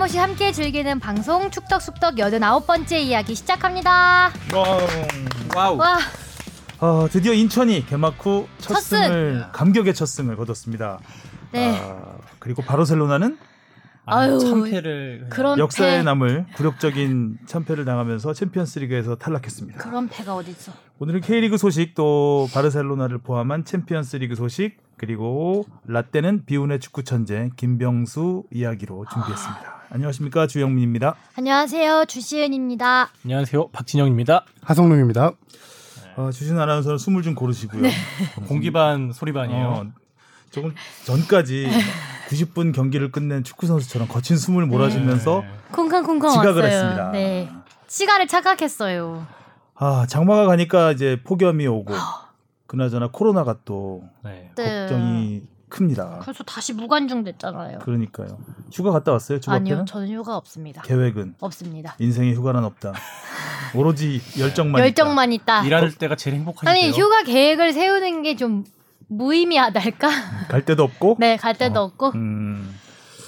어김없이 함께 즐기는 방송 축덕숙덕 89번째 이야기 시작합니다. 와우. 와, 어, 드디어 인천이 개막 후 첫. 승을 감격의 첫 승을 거뒀습니다. 네. 아, 그리고 바르셀로나는 아유, 참패를 그런 역사에 패, 남을 굴욕적인 참패를 당하면서 챔피언스리그에서 탈락했습니다. 그런 패가 어딨어. 오늘은 K리그 소식 또 바르셀로나를 포함한 챔피언스리그 소식 그리고 라떼는 비운의 축구 천재 김병수 이야기로 준비했습니다. 안녕하십니까 주영민입니다. 안녕하세요, 주시은입니다. 안녕하세요 박진영입니다. 하성룡입니다. 어, 주신 아나운서는 숨을 좀 고르시고요. 네. 공기 반 소리 반이에요. 어, 조금 전까지 90분 경기를 끝낸 축구 선수처럼 거친 숨을 몰아주면서 네. 콩쾅콩쾅 지각을 왔어요. 했습니다. 네. 시간을 착각했어요. 아 장마가 가니까 이제 폭염이 오고 그나저나 코로나가 또 네. 네. 걱정이 큽니다. 그래서 다시 무관중 됐잖아요. 그러니까요. 휴가 갔다 왔어요? 주 아니요? 저는 휴가 없습니다. 계획은 없습니다. 인생에 휴가는 없다. 오로지 열정만. 열정만 있다. 일할 때가 제일 행복하시대요. 아니 휴가 계획을 세우는 게 좀 무의미하달까? 있다. 갈 데도 없고. 네, 갈 데도 어. 없고 음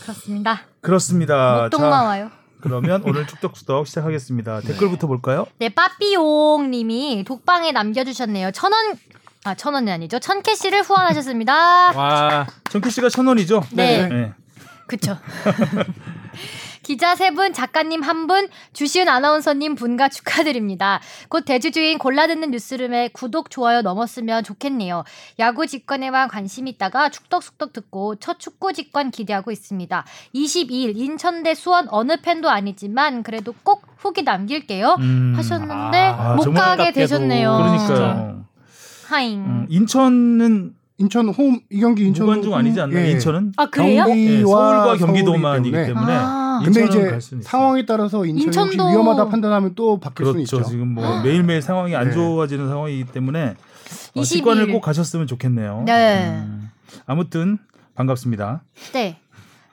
그렇습니다. 그렇습니다. 목동만 와요. 그러면 오늘 축덕수덕 시작하겠습니다. 댓글부터 볼까요? 네, 빠삐용님이 독방에 남겨주셨네요. 천 원, 아, 천 원이 아니죠. 천 캐시를 후원하셨습니다. 와 정규 씨가 천 원이죠? 네. 네. 그쵸. 기자 세 분, 작가님 한 분, 주시은 아나운서님 분과 축하드립니다. 곧 대주주인 골라듣는 뉴스룸에 구독, 좋아요 넘었으면 좋겠네요. 야구 직관에만 관심 있다가 축덕숙덕 듣고 첫 축구 직관 기대하고 있습니다. 22일 인천 대 수원 어느 팬도 아니지만 그래도 꼭 후기 남길게요. 음. 하셨는데 아, 못 정말 가게. 되셨네요. 그러니까요. 하잉. 음, 인천은 인천 홈 이 경기 인천 무관중 아니지 않나요? 예. 인천은 아 그래요? 경기와 예, 서울과 경기도만이기 때문에. 때문에 아. 근데 인천은 이제. 상황에 따라서 인천이 혹시 인천도- 위험하다 판단하면 또 바뀔 그렇죠. 있죠. 지금 뭐 매일매일 상황이 안 네. 좋아지는 상황이기 때문에 어, 22일. 직관을 꼭 가셨으면 좋겠네요. 네. 음, 아무튼 반갑습니다. 네.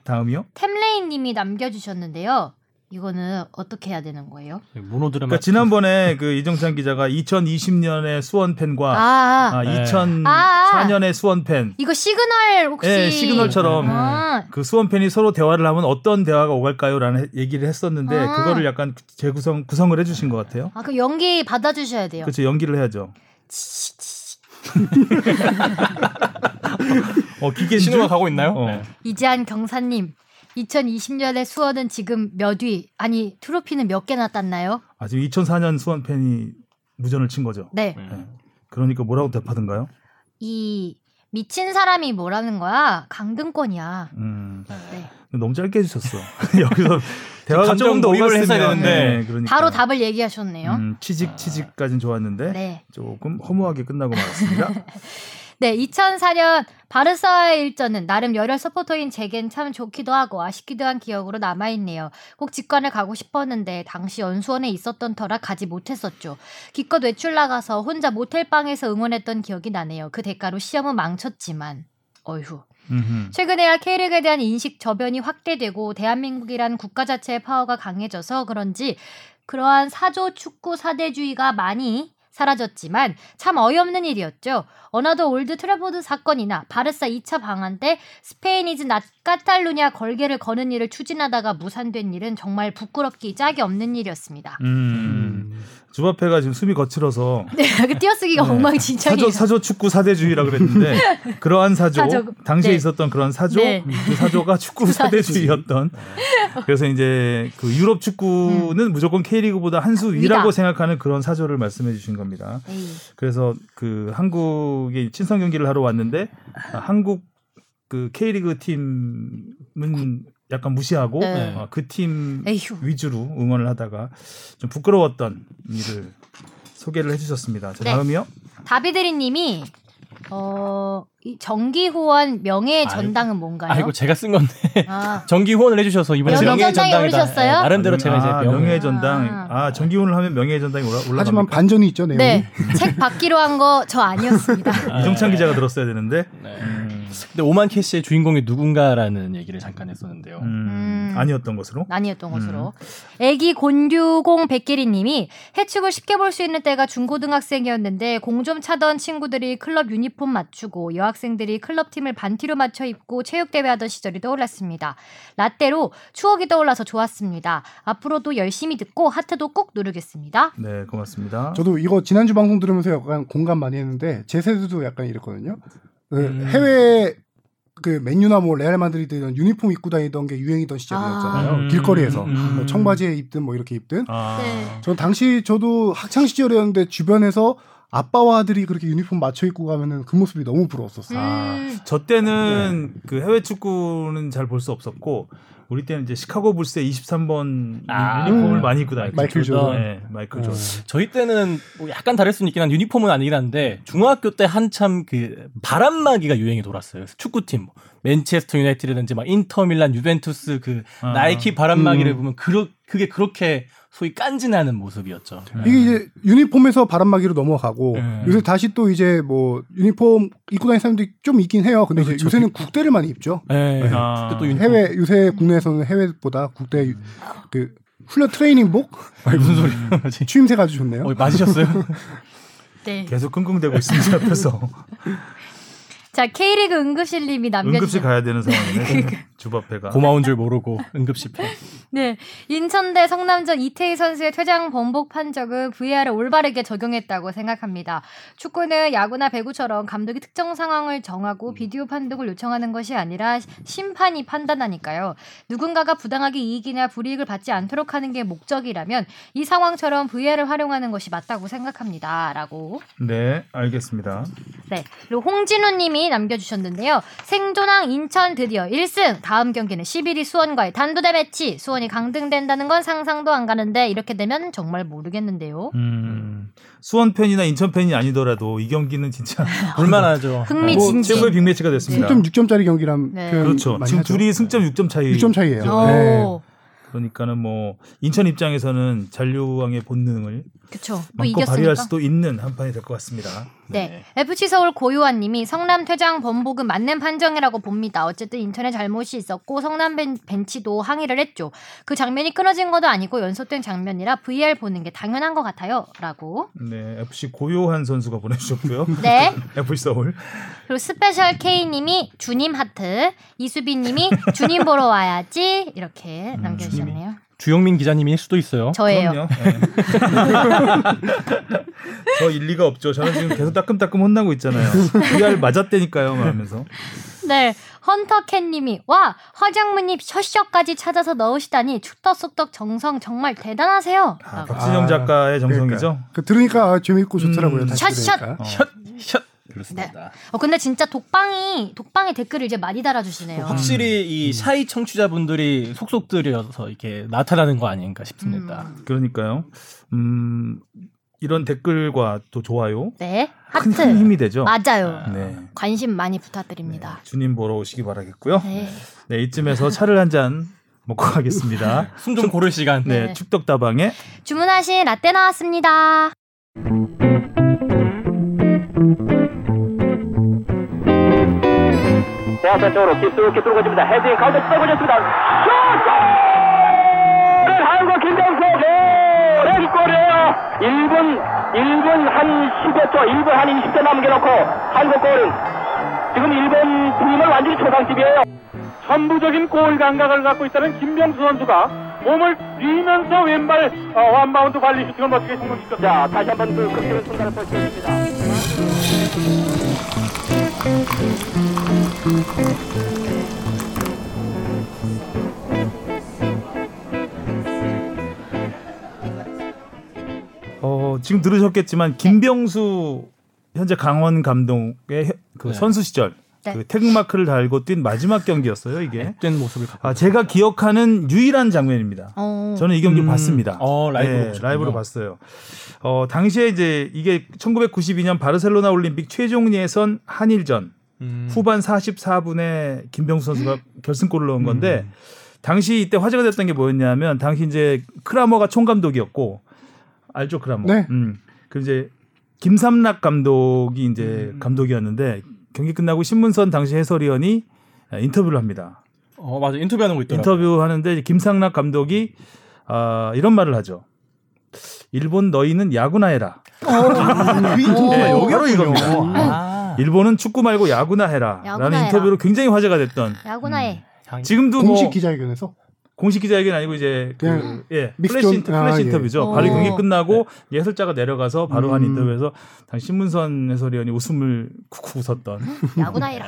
다음이요. 템레인님이 남겨주셨는데요. 이거는 어떻게 해야 되는 거예요? 모노드라마. 그러니까 지난번에 그 이정찬 기자가 2020년의 수원 팬과 아, 아, 네. 2004년의 수원 팬, 이거 시그널 혹시? 예, 시그널처럼 아, 그 수원 팬이 서로 대화를 하면 어떤 대화가 오갈까요?라는 얘기를 했었는데 아. 그거를 약간 재구성 구성을 해주신 것 같아요. 아, 그 연기 받아주셔야 돼요. 그렇죠, 연기를 해야죠. 어 기계 신호가 가고 있나요? 어. 네. 이재한 경사님, 2020년에 수원은 지금 몇 위? 아니 트로피는 몇 개나 땄나요? 아 지금 2004년 수원 팬이 무전을 친 거죠. 네, 네. 그러니까 뭐라고 대파던가요? 이 미친 사람이 뭐라는 거야? 강등권이야. 음, 네. 너무 짧게 해주셨어. 여기서 대화 감정 감정도 몰입을 했어야 되는데. 네, 그러니까. 바로 답을 얘기하셨네요. 음, 취직 취직까지는 좋았는데 네. 조금 허무하게 끝나고 말았습니다. 네, 2004년 바르사의 일전은 나름 열혈 서포터인 제겐 참 좋기도 하고 아쉽기도 한 기억으로 남아있네요. 꼭 직관을 가고 싶었는데 당시 연수원에 있었던 터라 가지 못했었죠. 기껏 외출 나가서 혼자 모텔방에서 응원했던 기억이 나네요. 그 대가로 시험은 망쳤지만 어휴. 음흠. 최근에야 K리그에 대한 인식 저변이 확대되고 대한민국이란 국가 자체의 파워가 강해져서 그런지 그러한 사조 축구 사대주의가 많이 사라졌지만 참 어이없는 일이었죠. Another Old Trafford 사건이나 바르사 2차 방한 때 Spain is not Catalunya 걸개를 거는 일을 추진하다가 무산된 일은 정말 부끄럽기 짝이 없는 일이었습니다. 음. 주바페가 지금 숨이 거칠어서 네, 그 띄어쓰기가 네. 엉망진창이에요. 사조 사조 축구 사대주의라 그랬는데 그러한 사조, 사조, 당시에 네. 있었던 그런 사조 네. 그 사조가 축구 사대주의였던 그래서 이제 그 유럽 축구는 무조건 K리그보다 한 수 위라고 음. 위다. 생각하는 그런 사조를 말씀해 주신 겁니다. 에이, 그래서 그 한국에 친선 경기를 하러 왔는데 아, 한국 그 K리그 팀은 약간 무시하고 네. 그팀 에휴. 위주로 응원을 하다가 좀 부끄러웠던 일을 소개를 해주셨습니다. 자, 네. 다음이요. 다비드리님이 어, 이 정기 후원 명예의 아이고. 전당은 뭔가요? 아 이거 제가 쓴 건데 아, 정기 후원을 해주셔서 이번에 명예 명예 전당에. 오르셨어요? 네, 나름대로 제가 이제 아, 명예. 전당. 아. 아, 정기훈을 하면 명예의 전당이 올라 올라갑니까? 하지만 반전이 있죠 내용이. 네, 책 받기로 한 거 저 아니었습니다. 이종찬 기자가 들었어야 되는데. 네. 음, 근데 오만 캐시의 주인공이 누군가라는 얘기를 잠깐 했었는데요. 음, 음. 아니었던 것으로. 아니었던 것으로. 애기 곤듀공 백기리님이 해축을 쉽게 볼 수 있는 때가 중고등학생이었는데 공 좀 차던 친구들이 클럽 유니폼 맞추고 여학생들이 클럽 팀을 반티로 맞춰 입고 체육 대회 하던 시절이 떠올랐습니다. 라떼로 추억이 떠올라서 좋았습니다. 앞으로도 열심히 듣고 하트도 꼭 누르겠습니다. 네, 고맙습니다. 저도 이거 지난주 방송 들으면서 약간 공감 많이 했는데 제 세대도 약간 이랬거든요. 그 음. 해외 그 맨유나 뭐 레알 마드리드 이런 유니폼 입고 다니던 게 유행이던 시절이었잖아요. 아. 길거리에서 음. 뭐 청바지에 입든 뭐 이렇게 입든. 아, 네. 전 당시 저도 학창 시절이었는데 주변에서 아빠와 아들이 그렇게 유니폼 맞춰 입고 가면은 그 모습이 너무 부러웠었어요. 아, 음. 저 때는 그 해외 축구는 잘 볼 수 없었고 우리 때는 이제 시카고 불스의 23번 아. 유니폼을 음. 많이 입고 다녔죠. 마이클 조던. 네, 마이클 조던. 저희 때는 뭐 약간 다를 수는 있긴 한 유니폼은 아니긴 한데 중학교 때 한참 그 바람막이가 유행이 돌았어요. 축구팀 뭐 맨체스터 유나이티드든지 막 인터밀란, 유벤투스 그 아. 나이키 바람막이를 음. 보면 그러, 그게 그렇게 소위 깐지나는 모습이었죠. 이게 이제 유니폼에서 바람막이로 넘어가고 네. 요새 다시 또 이제 뭐 유니폼 입고 다니는 사람들이 좀 있긴 해요. 근데 이제 그렇죠. 요새는 국대를 많이 입죠. 네. 아. 그때 또 유니폼. 해외 요새 국내에서는 해외보다 국대 유- 그 훈련 트레이닝복 아니, 무슨 소리야? 추임새가 아주 좋네요. 어, 맞으셨어요? 네. 계속 끙끙대고 있습니다 옆에서 자, K리그 응급실님이 응급실 남겨주신 가야 되는 상황이네 주바페가 고마운 줄 모르고 응급실패. 네, 인천대 성남전 이태희 선수의 퇴장 번복 판정은 VAR을 올바르게 적용했다고 생각합니다. 축구는 야구나 배구처럼 감독이 특정 상황을 정하고 비디오 판독을 요청하는 것이 아니라 심판이 판단하니까요. 누군가가 부당하게 이익이나 불이익을 받지 않도록 하는 게 목적이라면 이 상황처럼 VAR을 활용하는 것이 맞다고 생각합니다.라고. 네 알겠습니다 네, 그리고 홍진우님이 남겨주셨는데요. 생존왕 인천 드디어 1승. 다음 경기는 11위 수원과의 단두대 매치. 수원이 강등된다는 건 상상도 안 가는데 이렇게 되면 정말 모르겠는데요. 음, 수원 팬이나 인천 팬이 아니더라도 이 경기는 진짜 볼만하죠. 뭐 흥미진진. 최고의 빅매치가 됐습니다 승점 6점짜리 경기란 네. 그렇죠 지금 하죠. 둘이 승점 6점 차이 6점 차이예요. 오, 네. 그러니까는 뭐 인천 입장에서는 잔류왕의 본능을 그쵸. 이겼으니까. 발휘할 수도 있는 한 판이 될 것 같습니다. 네. FC 서울 고요한 님이 성남 퇴장 번복은 맞는 판정이라고 봅니다. 어쨌든 인천에 잘못이 있었고 성남 벤, 벤치도 항의를 했죠. 그 장면이 끊어진 것도 아니고 연속된 장면이라 VR 보는 게 당연한 것 같아요.라고. 네, FC 고요한 선수가 보내주셨고요. 네. FC 서울. 그리고 스페셜 K님이 주님 하트, 이수빈 님이 주님 보러 와야지 이렇게 음, 남겨주셨네요. 주영민 기자님일 수도 있어요. 저예요. 그럼요. 네. 저 일리가 없죠. 저는 지금 계속 따끔따끔 혼나고 있잖아요. VR 맞았다니까요, 막 하면서. 네, 헌터캣님이 와 허장무님 셔셔까지 찾아서 넣으시다니 축덕숙덕 정성 정말 대단하세요. 아. 박진영 아, 작가의 정성이죠. 그러니까. 그 들으니까 아, 재밌고 좋더라고요. 음. 다시 샷샷! 들으니까. 어. 샷, 샷. 그렇습니다. 어 근데 진짜 독방이 독방에 댓글을 이제 많이 달아주시네요. 확실히 이 샤이 청취자분들이 속속들여서 이렇게 나타나는 거 아닌가 싶습니다. 음. 그러니까요. 음, 이런 댓글과 또 좋아요. 네, 큰, 하트 큰 힘이 되죠. 맞아요. 네. 관심 많이 부탁드립니다. 주님 보러 오시기 바라겠고요. 네. 네, 이쯤에서 차를 한 잔 먹고 가겠습니다. 숨 좀 고를 시간. 네, 네. 축덕다방에 주문하신 라떼 나왔습니다. 대학산 쪽으로 깊숙이 뚫어집니다. 헤딩 가운데 뚫어졌습니다. 슛! 골! 한국 김정수 네! 골이에요. 1분 1분 한 10여 초, 1분 한 20초 남겨놓고 한국 골은 지금 일본 팀을 완전히 초상집이에요. 선부적인 골 감각을 갖고 있다는 김병수 선수가 몸을 뉘면서 왼발 어, 완바운드 관리 슈팅을 멋지게 성공시켰습니다. 자, 다시 한번 그 극적인 순간을 보여주겠습니다. 어, 지금 들으셨겠지만 김병수 현재 강원 감독의 해- 그 네. 선수 시절 네. 그 태극마크를 달고 뛴 마지막 경기였어요, 이게. 된 모습을. 아, 제가 기억하는 유일한 장면입니다. 어. 저는 이 경기 를 음. 봤습니다. 어, 라이브로 네. 라이브로 봤어요. 어, 당시에 이제 이게 1992년 바르셀로나 올림픽 최종 예선 한일전 음. 후반 44분에 김병수 선수가 결승골을 넣은 건데 음. 당시 이때 화제가 됐던 게 뭐였냐면 당시 이제 크라머가 총감독이었고 알죠 크라머. 네. 음. 그 이제 김삼락 감독이 이제 음. 감독이었는데 경기 끝나고 신문선 당시 해설위원이 인터뷰를 합니다. 어 맞아 인터뷰하는 거 있더라고. 인터뷰 하는데 이제 김상락 감독이 아, 이런 말을 하죠. 일본 너희는 야구나 해라. 네, 오, 바로 이겁니다. 아. 일본은 축구 말고 야구나 해라. 야구나 라는 해라. 인터뷰로 굉장히 화제가 됐던 야구나해. 지금도 공식 뭐 기자회견에서 공식 기자회견 아니고 이제 그, 예, 플래시, 존- 인터, 아, 플래시 예. 인터뷰죠. 어. 바로 경기 끝나고 해설자가 내려가서 바로 한 음. 인터뷰에서 당시 신문선 해설위원이 웃음을 쿡쿡 웃었던. 야구나 해라.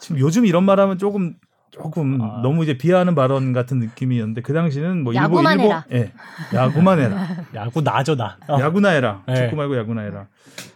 지금 요즘 이런 말하면 조금 조금 아. 너무 이제 비하하는 발언 같은 느낌이었는데 그 당시는 뭐 일본 야구만 일본 해라. 예 야구만 해라 야구 나죠 나. 어. 야구나 해라 네. 축구 말고 야구나 해라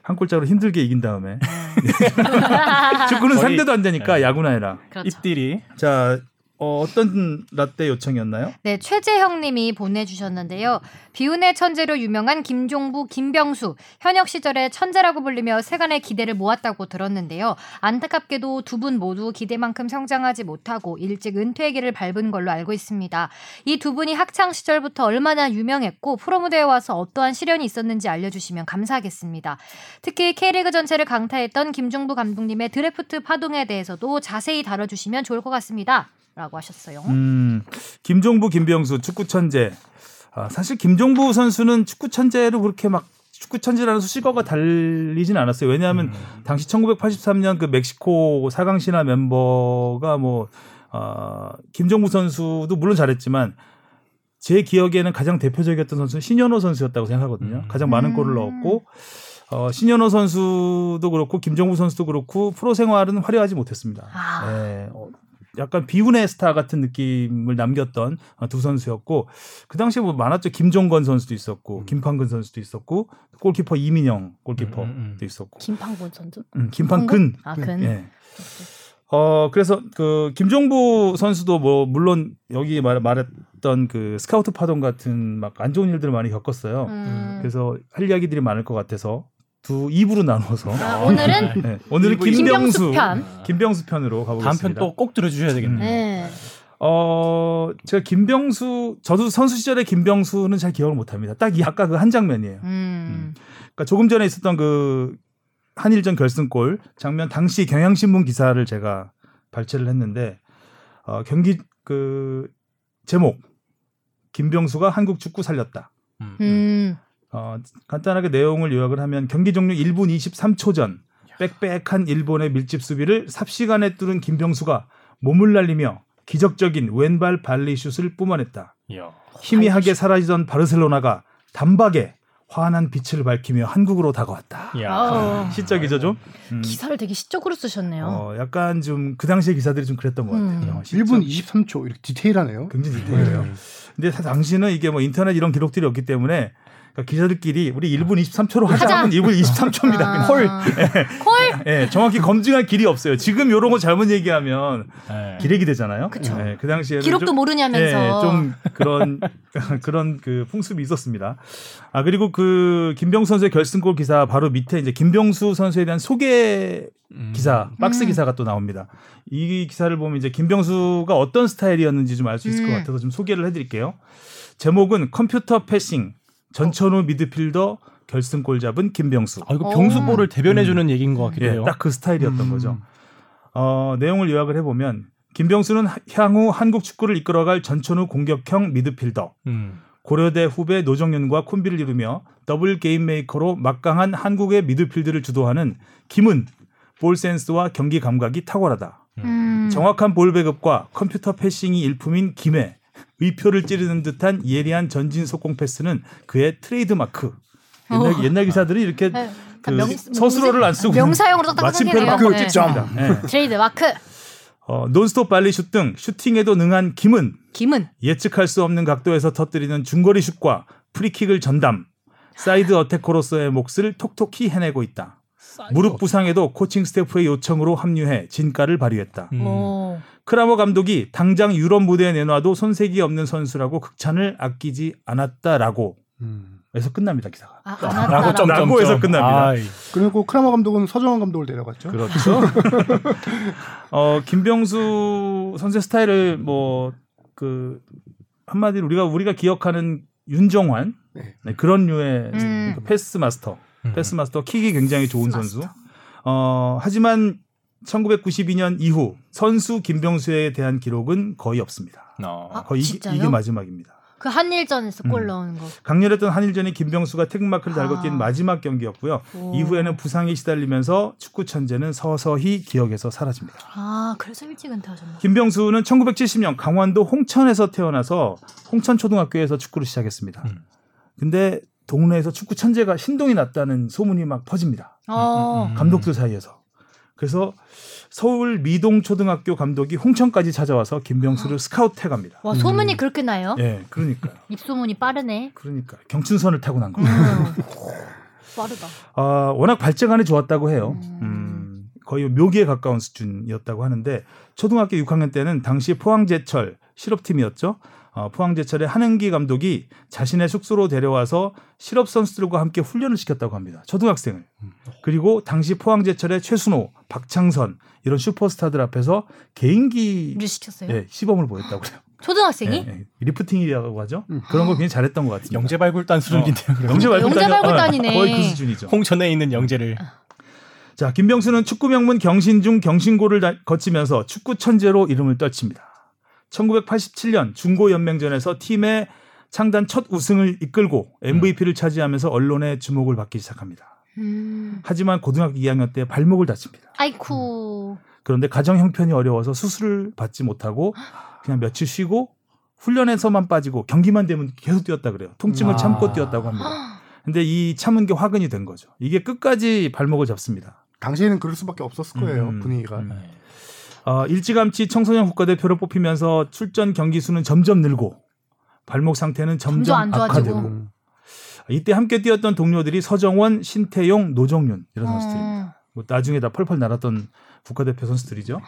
한 골짜기로 힘들게 이긴 다음에 축구는 거의- 상대도 안 되니까 네. 야구나 해라 그렇죠. 입들이 자 어, 어떤 라떼 요청이었나요? 네, 최재형 님이 보내주셨는데요. 비운의 천재로 유명한 김종부, 김병수, 현역 시절에 천재라고 불리며 세간의 기대를 모았다고 들었는데요. 안타깝게도 두 분 모두 기대만큼 성장하지 못하고 일찍 은퇴의 길을 밟은 걸로 알고 있습니다. 이 두 분이 학창 시절부터 얼마나 유명했고 프로 무대에 와서 어떠한 시련이 있었는지 알려주시면 감사하겠습니다. 특히 K리그 전체를 강타했던 김종부 감독님의 드래프트 파동에 대해서도 자세히 다뤄주시면 좋을 것 같습니다. 라고 하셨어요. 음, 김종부, 김병수 축구 천재. 아, 사실 김종부 선수는 축구 천재로 그렇게 막 축구 천재라는 수식어가 달리진 않았어요. 왜냐하면 음. 당시 1983년 그 멕시코 4강 신화 멤버가 뭐 어, 김종부 선수도 물론 잘했지만 제 기억에는 가장 대표적이었던 선수는 신현호 선수였다고 생각하거든요. 음. 가장 많은 골을 음. 넣었고 어, 신현호 선수도 그렇고 김종부 선수도 그렇고 프로 생활은 화려하지 못했습니다. 아. 예, 어, 약간 비운의 스타 같은 느낌을 남겼던 어, 두 선수였고 그 당시에 뭐 많았죠. 김종건 선수도 있었고 김판근 선수도 있었고 골키퍼 이민영 골키퍼도 음, 음, 음. 있었고 김판곤 선수? 음, 김판근 아, 근. 예. 어 그래서 그 김종부 선수도 뭐 물론 여기 말, 말했던 그 스카우트 파동 같은 막 안 좋은 일들을 많이 겪었어요. 음. 그래서 할 이야기들이 많을 것 같아서 두 입으로 나눠서 아, 오늘은 네, 오늘은 김병수 김병수 편. 김병수 편으로 다음 가보겠습니다. 편또 꼭 들어주셔야 되겠네요. 네. 어 제가 김병수 저도 선수 시절에 김병수는 잘 기억을 못합니다. 딱 이 아까 그 한 장면이에요. 음. 그러니까 조금 전에 있었던 그 한일전 결승골 장면 당시 경향신문 기사를 제가 발췌를 했는데 어, 경기 그 제목 김병수가 한국 축구 살렸다. 음. 음. 어, 간단하게 내용을 요약을 하면 경기 종료 1분 23초 전 빽빽한 일본의 밀집 수비를 삽시간에 뚫은 김병수가 몸을 날리며 기적적인 왼발 발리슛을 뿜어냈다. 희미하게 사라지던 바르셀로나가 단박에 환한 빛을 밝히며 한국으로 다가왔다. 아우. 시적이죠 좀. 음. 기사를 되게 시적으로 쓰셨네요. 어, 약간 좀 그 당시의 기사들이 좀 그랬던 것 같아요. 음. 어, 시적. 1분 23초 이렇게 디테일하네요. 굉장히 디테일해요. 근데 사- 당시는 이게 뭐 인터넷 이런 기록들이 없기 때문에 그러니까 기자들끼리 우리 1분 23초로 하자 하자. 하면 1분 23초입니다. 아. 콜. 콜. 예, 정확히 검증할 길이 없어요. 지금 요런 거 잘못 얘기하면 네. 기레기 되잖아요. 그쵸. 예, 그 당시에는 기록도 좀, 모르냐면서. 예, 좀 그런 그런 그 풍습이 있었습니다. 아 그리고 그 김병수 선수의 결승골 기사 바로 밑에 이제 김병수 선수에 대한 소개 음. 기사 박스 음. 기사가 또 나옵니다. 이 기사를 보면 이제 김병수가 어떤 스타일이었는지 좀 알 수 있을 것 음. 같아서 좀 소개를 해드릴게요. 제목은 컴퓨터 패싱 전천후 미드필더 결승골 잡은 김병수. 아, 이거 어. 병수보를 대변해주는 얘기인 것 같기도 예, 해요. 딱그 스타일이었던 음. 거죠. 어, 내용을 요약을 해보면 김병수는 하- 향후 한국 축구를 이끌어갈 전천후 공격형 미드필더. 음. 고려대 후배 노정윤과 콤비를 이루며 더블 게임 메이커로 막강한 한국의 미드필드를 주도하는 김은 볼 센스와 경기 감각이 탁월하다. 음. 정확한 볼 배급과 컴퓨터 passing이 일품인 김의 의표를 찌르는 듯한 예리한 전진 속공 패스는 그의 트레이드 마크. 옛날, 어. 옛날 기사들이 이렇게 네. 그 명- 서술어를 안 쓰고 명사형으로 딱딱 마침표를. 막 네. 찍습니다. 예. 트레이드 마크. 어, 논스톱 발리슛 등 슈팅에도 능한 김은 김은. 예측할 수 없는 각도에서 터뜨리는 중거리 슛과 프리킥을 전담. 사이드 어태커로서의 몫을 톡톡히 해내고 있다. 무릎 부상에도 코칭 스태프의 요청으로 합류해 진가를 발휘했다. 음. 오. 크라머 감독이 당장 유럽 무대에 내놔도 손색이 없는 선수라고 극찬을 아끼지 않았다라고 음. 해서 끝납니다 기사가. 아, 라고. 점점점. 라고에서 끝납니다. 아이. 그리고 크라머 감독은 서정환 감독을 내려갔죠. 그렇죠. 어 김병수 선수 스타일을 뭐 그 한마디로 우리가 우리가 기억하는 윤정환 네. 네, 그런 류의 음. 그 패스 마스터, 음. 패스 마스터 킥이 굉장히 좋은 선수. 어 하지만 1992년 이후 선수 김병수에 대한 기록은 거의 없습니다. 어. 아, 거의 이게, 진짜요? 이게 마지막입니다. 그 한일전에서 골 음. 넣은 거. 강렬했던 한일전이 김병수가 태극마크를 달고 아. 뛴 마지막 경기였고요. 오. 이후에는 부상에 시달리면서 축구 천재는 서서히 기억에서 사라집니다. 아 그래서 일찍 은퇴하셨나? 김병수는 1970년 강원도 홍천에서 태어나서 홍천 초등학교에서 축구를 시작했습니다. 음. 근데 동네에서 축구 천재가 신동이 났다는 소문이 막 퍼집니다. 어. 음. 감독들 사이에서. 그래서 서울 미동 초등학교 감독이 홍천까지 찾아와서 김병수를 스카우트 해갑니다. 와 소문이 그렇게 나요? 예, 그러니까요. 입소문이 빠르네. 그러니까 경춘선을 타고 난 거예요. 음. 빠르다. 아, 워낙 발재간이 좋았다고 해요. 음. 음, 거의 묘기에 가까운 수준이었다고 하는데 초등학교 6학년 때는 당시 포항제철 실업팀이었죠. 어, 포항제철의 한은기 감독이 자신의 숙소로 데려와서 실업 선수들과 함께 훈련을 시켰다고 합니다. 초등학생을. 그리고 당시 포항제철의 최순호, 박창선 이런 슈퍼스타들 앞에서 개인기 일 시켰어요? 예, 시범을 보였다고 그래요. 초등학생이? 예, 예. 리프팅이라고 하죠. 음. 그런 거 굉장히 잘했던 것 같아요. 영재 발굴단 수준인데요. 그럼. 영재 발굴단이- 영재 발굴단이네. 어, 거의 그 수준이죠. 홍천에 있는 영재를 자, 김병수는 축구 명문 경신중 경신고를 다- 거치면서 축구 천재로 이름을 떨칩니다. 1987년 중고 연맹전에서 팀의 창단 첫 우승을 이끌고 MVP를 차지하면서 언론의 주목을 받기 시작합니다. 음. 하지만 고등학교 2학년 때 발목을 다칩니다. 아이쿠. 그런데 가정 형편이 어려워서 수술을 받지 못하고 그냥 며칠 쉬고 훈련에서만 빠지고 경기만 되면 계속 뛰었다 그래요. 통증을 아. 참고 뛰었다고 합니다. 근데 이 참은 게 화근이 된 거죠. 이게 끝까지 발목을 잡습니다. 당시에는 그럴 수밖에 없었을 거예요 음, 분위기가. 음. 어, 일찌감치 청소년 국가대표로 뽑히면서 출전 경기 수는 점점 늘고 발목 상태는 점점, 점점 안 좋아지고. 악화되고 음. 이때 함께 뛰었던 동료들이 서정원, 신태용, 노정윤 이런 선수들입니다. 음. 뭐 나중에 다 펄펄 날았던 국가대표 선수들이죠.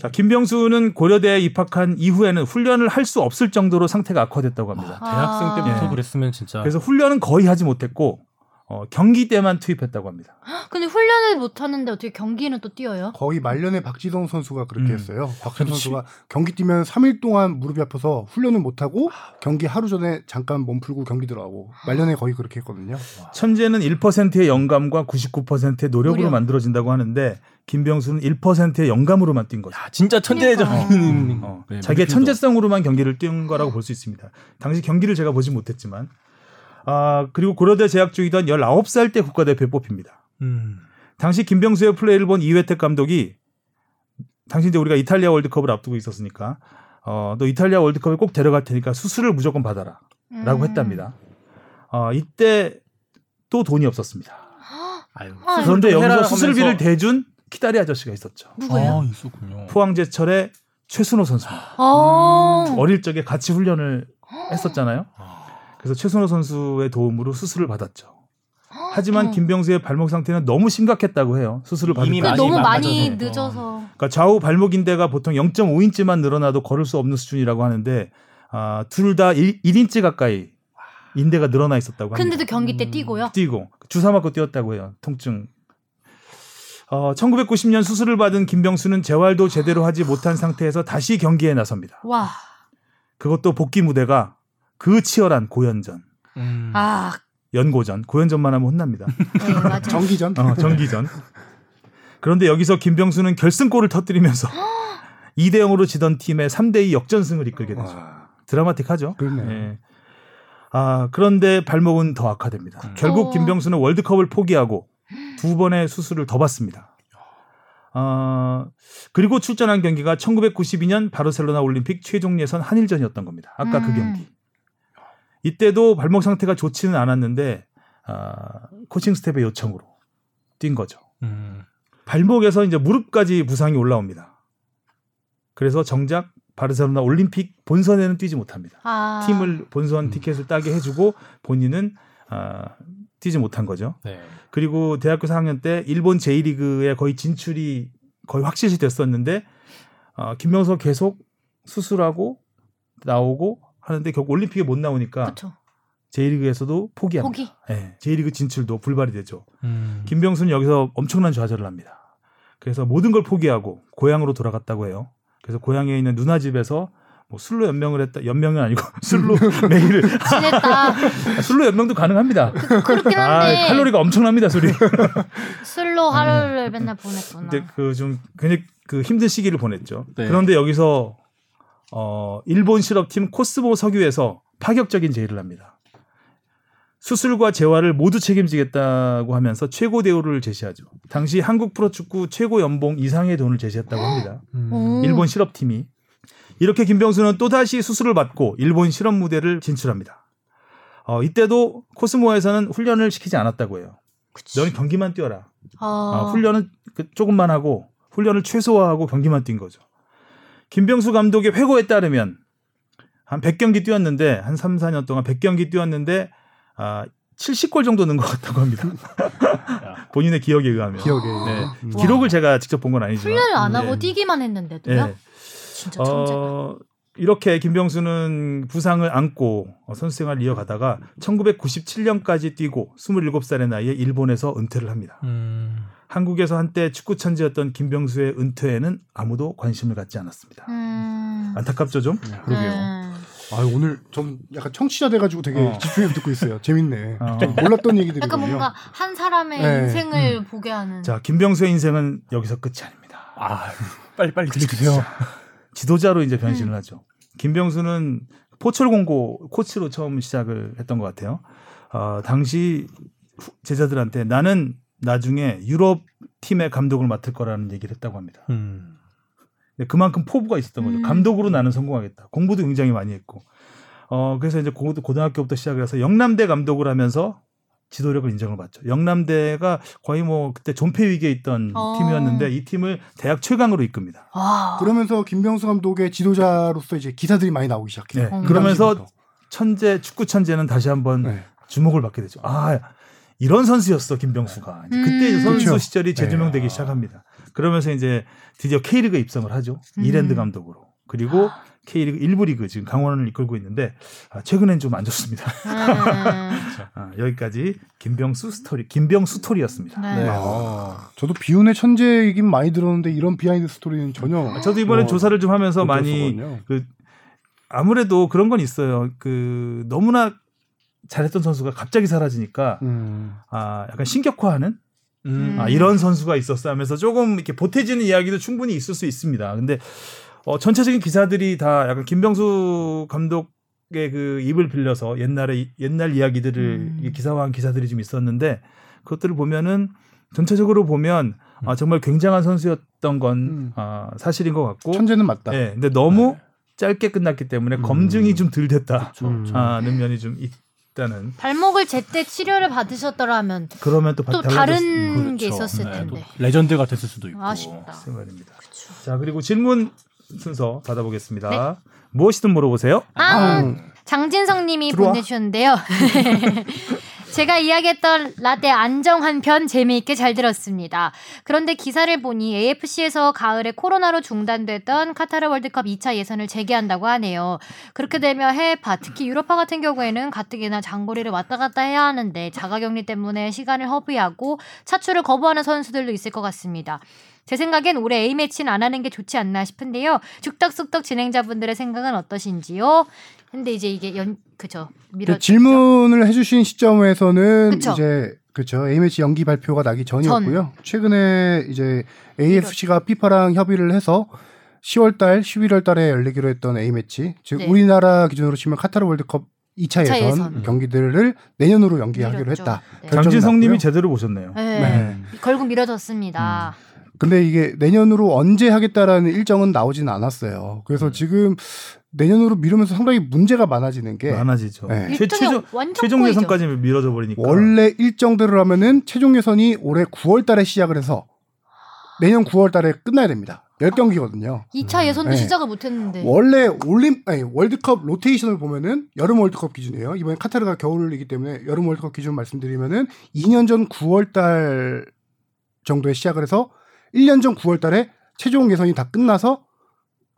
자 김병수는 고려대에 입학한 이후에는 훈련을 할 수 없을 정도로 상태가 악화됐다고 합니다. 아. 대학생 때부터 예. 그랬으면 진짜 그래서 훈련은 거의 하지 못했고 어, 경기 때만 투입했다고 합니다. 근데 훈련을 못 하는데 어떻게 경기는 또 뛰어요? 거의 말년에 박지성 선수가 그렇게 음. 했어요. 박지성. 선수가 경기 뛰면 3일 동안 무릎이 아파서 훈련을 못 하고 경기 하루 전에 잠깐 몸 풀고 경기 들어가고 말년에 거의 그렇게 했거든요. 천재는 1%의 영감과 99%의 노력으로 노력. 만들어진다고 하는데 김병수는 1%의 영감으로만 뛴 거죠. 야, 진짜 천재적 그러니까. 어, 네, 자기의. 천재성으로만 경기를 뛴 거라고 볼 수 있습니다. 당시 경기를 제가 보지 못했지만 아 그리고 고려대 재학 중이던 19살 때 국가대표에 뽑힙니다. 음. 당시 김병수의 플레이를 본 이회택 감독이 당시 이제 우리가 이탈리아 월드컵을 앞두고 있었으니까 어, 너 이탈리아 월드컵에 꼭 데려갈 테니까 수술을 무조건 받아라 라고 음. 했답니다. 어, 이때 또 돈이 없었습니다. 아유. 아, 그런데 여기서 수술비를 하면서- 대준 키다리 아저씨가 있었죠. 누구예요? 아, 있었군요. 포항제철의 최순호 선수입니다. 어. 어릴 적에 같이 훈련을 했었잖아요. 아. 그래서 최순호 선수의 도움으로 수술을 받았죠. 하지만 어. 김병수의 발목 상태는 너무 심각했다고 해요. 수술을 받을 이미 그 때. 많이 너무 많이. 늦어서. 그러니까 좌우 발목 인대가 보통 0.5인치만 늘어나도 걸을 수 없는 수준이라고 하는데 아, 둘 다 1인치 가까이 인대가 늘어나 있었다고 합니다. 근데도 경기 때 음. 뛰고요. 뛰고 주사 맞고 뛰었다고 해요. 통증. 어, 1990년 수술을 받은 김병수는 재활도 제대로 하지 못한 상태에서 다시 경기에 나섭니다. 와. 그것도 복귀 무대가 그 치열한 고연전, 음. 아. 연고전, 고연전만 하면 혼납니다. 네, 맞아. 정기전. 어, 정기전. 그런데 여기서 김병수는 결승골을 터뜨리면서 2대 0으로 지던 팀의 3대 2 역전승을 이끌게 되죠. 와, 드라마틱하죠. 그렇네요. 예. 아, 그런데 발목은 더 악화됩니다. 음. 결국 어. 김병수는 월드컵을 포기하고 두 번의 수술을 더 받습니다. 아, 그리고 출전한 경기가 1992년 바르셀로나 올림픽 최종 예선 한일전이었던 겁니다. 아까 그 음. 경기. 이때도 발목 상태가 좋지는 않았는데 아, 코칭 스텝의 요청으로 뛴 거죠. 음. 발목에서 이제 무릎까지 부상이 올라옵니다. 그래서 정작 바르셀로나 올림픽 본선에는 뛰지 못합니다. 아. 팀을 본선 티켓을 따게 해주고 본인은 아, 뛰지 못한 거죠. 네. 그리고 대학교 4학년 때 일본 J리그에 거의 진출이 거의 확실시 됐었는데 어, 김명석 계속 수술하고 나오고 하는데 결국 올림픽에 못 나오니까 그렇죠. J리그에서도 포기합니다. 포기. 예, J리그 진출도 불발이 되죠. 음. 김병수는 여기서 엄청난 좌절을 합니다. 그래서 모든 걸 포기하고 고향으로 돌아갔다고 해요. 그래서 고향에 있는 누나 집에서 뭐 술로 연명을 했다. 연명은 아니고 술로 매일을 친했다. 아, 술로 연명도 가능합니다. 그렇긴 한데 아, 칼로리가 엄청납니다, 술이. 술로 하루를 맨날 보냈구나. 근데 그 좀 굉장히 그 힘든 시기를 보냈죠. 네. 그런데 여기서 어 일본 실업팀 코스모 석유에서 파격적인 제의를 합니다. 수술과 재활을 모두 책임지겠다고 하면서 최고 대우를 제시하죠. 당시 한국 프로축구 최고 연봉 이상의 돈을 제시했다고 합니다. 오. 일본 실업팀이 이렇게 김병수는 또다시 수술을 받고 일본 실업 무대를 진출합니다. 어, 이때도 코스모에서는 훈련을 시키지 않았다고 해요. 그치. 너는 경기만 뛰어라. 어. 아, 훈련은 그 조금만 하고 훈련을 최소화하고 경기만 뛴 거죠. 김병수 감독의 회고에 따르면 한 100경기 뛰었는데 한 3, 4년 동안 100경기 뛰었는데 아 70골 정도 넣은 것 같다고 합니다. 본인의 기억에 의하면. 기억에. 네. 음. 기록을 제가 직접 본 건 아니지만. 훈련을 안 하고 네. 뛰기만 했는데도요? 네. 진짜. 어, 이렇게 김병수는 부상을 안고 어, 선수 생활을 이어가다가 1997년까지 뛰고 27살의 나이에 일본에서 은퇴를 합니다. 음. 한국에서 한때 축구 천재였던 김병수의 은퇴에는 아무도 관심을 갖지 않았습니다. 음. 안타깝죠 좀? 그러게요. 음. 아 오늘 좀 약간 청취자 돼가지고 되게 어. 집중해서 듣고 있어요. 재밌네. 어. 좀 몰랐던 얘기들이거든요. 약간 뭔가 한 사람의 네. 인생을 보게 하는. 자 김병수의 인생은 여기서 끝이 아닙니다. 아, 빨리 빨리 들려주세요. 지도자로 이제 변신을 음. 하죠. 김병수는 포철공고 코치로 처음 시작을 했던 것 같아요. 어, 당시 후- 제자들한테 나는 나중에 유럽 팀의 감독을 맡을 거라는 얘기를 했다고 합니다. 음. 근데 그만큼 포부가 있었던 거죠. 음. 감독으로 나는 성공하겠다. 공부도 굉장히 많이 했고. 어, 그래서 이제 고- 고등학교부터 시작을 해서 영남대 감독을 하면서 지도력을 인정을 받죠. 영남대가 거의 뭐 그때 존폐 위기에 있던 어. 팀이었는데 이 팀을 대학 최강으로 이끕니다. 와. 그러면서 김병수 감독의 지도자로서 이제 기사들이 많이 나오기 시작해요. 네. 음. 그러면서 천재 축구 천재는 다시 한번 네. 주목을 받게 되죠. 아 이런 선수였어 김병수가. 이제 그때 음. 선수 그렇죠. 시절이 재조명되기 네. 시작합니다. 그러면서 이제 드디어 K리그 입성을 하죠. 음. 이랜드 감독으로. 그리고 K리그 1부 리그 지금 강원을 이끌고 있는데 아, 최근엔 좀 안 좋습니다. 음. 아, 여기까지 김병수 스토리, 김병수 스토리였습니다. 네. 네. 아, 저도 비운의 천재 얘기는 많이 들었는데 이런 behind story는 전혀. 저도 이번에 어, 조사를 좀 하면서 못 많이. 그 아무래도 그런 건 있어요. 그 너무나 잘했던 선수가 갑자기 사라지니까 음. 아 약간 신격화하는 음. 아, 이런 선수가 있었어 하면서 조금 이렇게 보태지는 이야기도 충분히 있을 수 있습니다. 근데 어, 전체적인 기사들이 다 약간 김병수 감독의 그 입을 빌려서 옛날에 이- 옛날 이야기들을 음. 기사화한 기사들이 좀 있었는데 그것들을 보면은 전체적으로 보면 아, 정말 굉장한 선수였던 건 음. 아, 사실인 것 같고 천재는 맞다. 예, 근데 너무 짧게 끝났기 때문에 음. 검증이 좀 덜 됐다. 음. 하는 면이 좀 있 다는. 발목을 제때 치료를 받으셨더라면 그러면 또, 또 다른 게 그렇죠. 있었을 네, 텐데. 또 레전드가 됐을 수도 있고. 아쉽다. 생각입니다. 그쵸. 자 그리고 질문 순서 받아보겠습니다. 무엇이든 물어보세요. 아, 아우. 장진성 님이 들어와. 보내주셨는데요. 제가 이야기했던 라떼 안정환 편 재미있게 잘 들었습니다. 그런데 기사를 보니 AFC에서 가을에 코로나로 중단됐던 카타르 월드컵 2차 예선을 재개한다고 하네요. 그렇게 되면 해외파, 특히 유럽파 같은 경우에는 가뜩이나 장거리를 왔다 갔다 해야 하는데 자가격리 때문에 시간을 허비하고 차출을 거부하는 선수들도 있을 것 같습니다. 제 생각엔 올해 A매치는 안 하는 게 좋지 않나 싶은데요. 죽덕숙덕 진행자분들의 생각은 어떠신지요? 근데 이제 이게 연 그죠 밀어 그 질문을 해주신 시점에서는 그쵸. 이제 그렇죠 A매치 연기 발표가 나기 전이었고요. 최근에 이제 AFC가 피파랑 협의를 해서 10월달, 11월달에 열리기로 했던 A매치, 즉 네. 우리나라 기준으로 치면 카타르 월드컵 2차, 이차 예선, 예선. 경기들을 내년으로 연기하기로 미뤘죠. 했다. 네. 장진성님이. 제대로 보셨네요. 네. 네. 결국 미뤄졌습니다. 근데 이게 내년으로 언제 하겠다라는 일정은 나오진 않았어요. 그래서 지금 내년으로 미루면서 상당히 문제가 많아지는 게 많아지죠. 네. 최, 최종 완전 최종. 예선까지 미뤄져 버리니까. 원래 일정대로 하면은 최종 예선이 올해 9월 달에 시작을 해서 내년 9월 달에 끝나야 됩니다. 10경기거든요. 2차 예선도 네. 시작을 못했는데 원래 올림 아니 월드컵 로테이션을 보면은 여름 월드컵 기준이에요. 이번에 카타르가 겨울이기 때문에 여름 월드컵 기준 말씀드리면은 2년 전 9월 달 정도에 시작을 해서 1년 전 9월 달에 최종 예선이 다 끝나서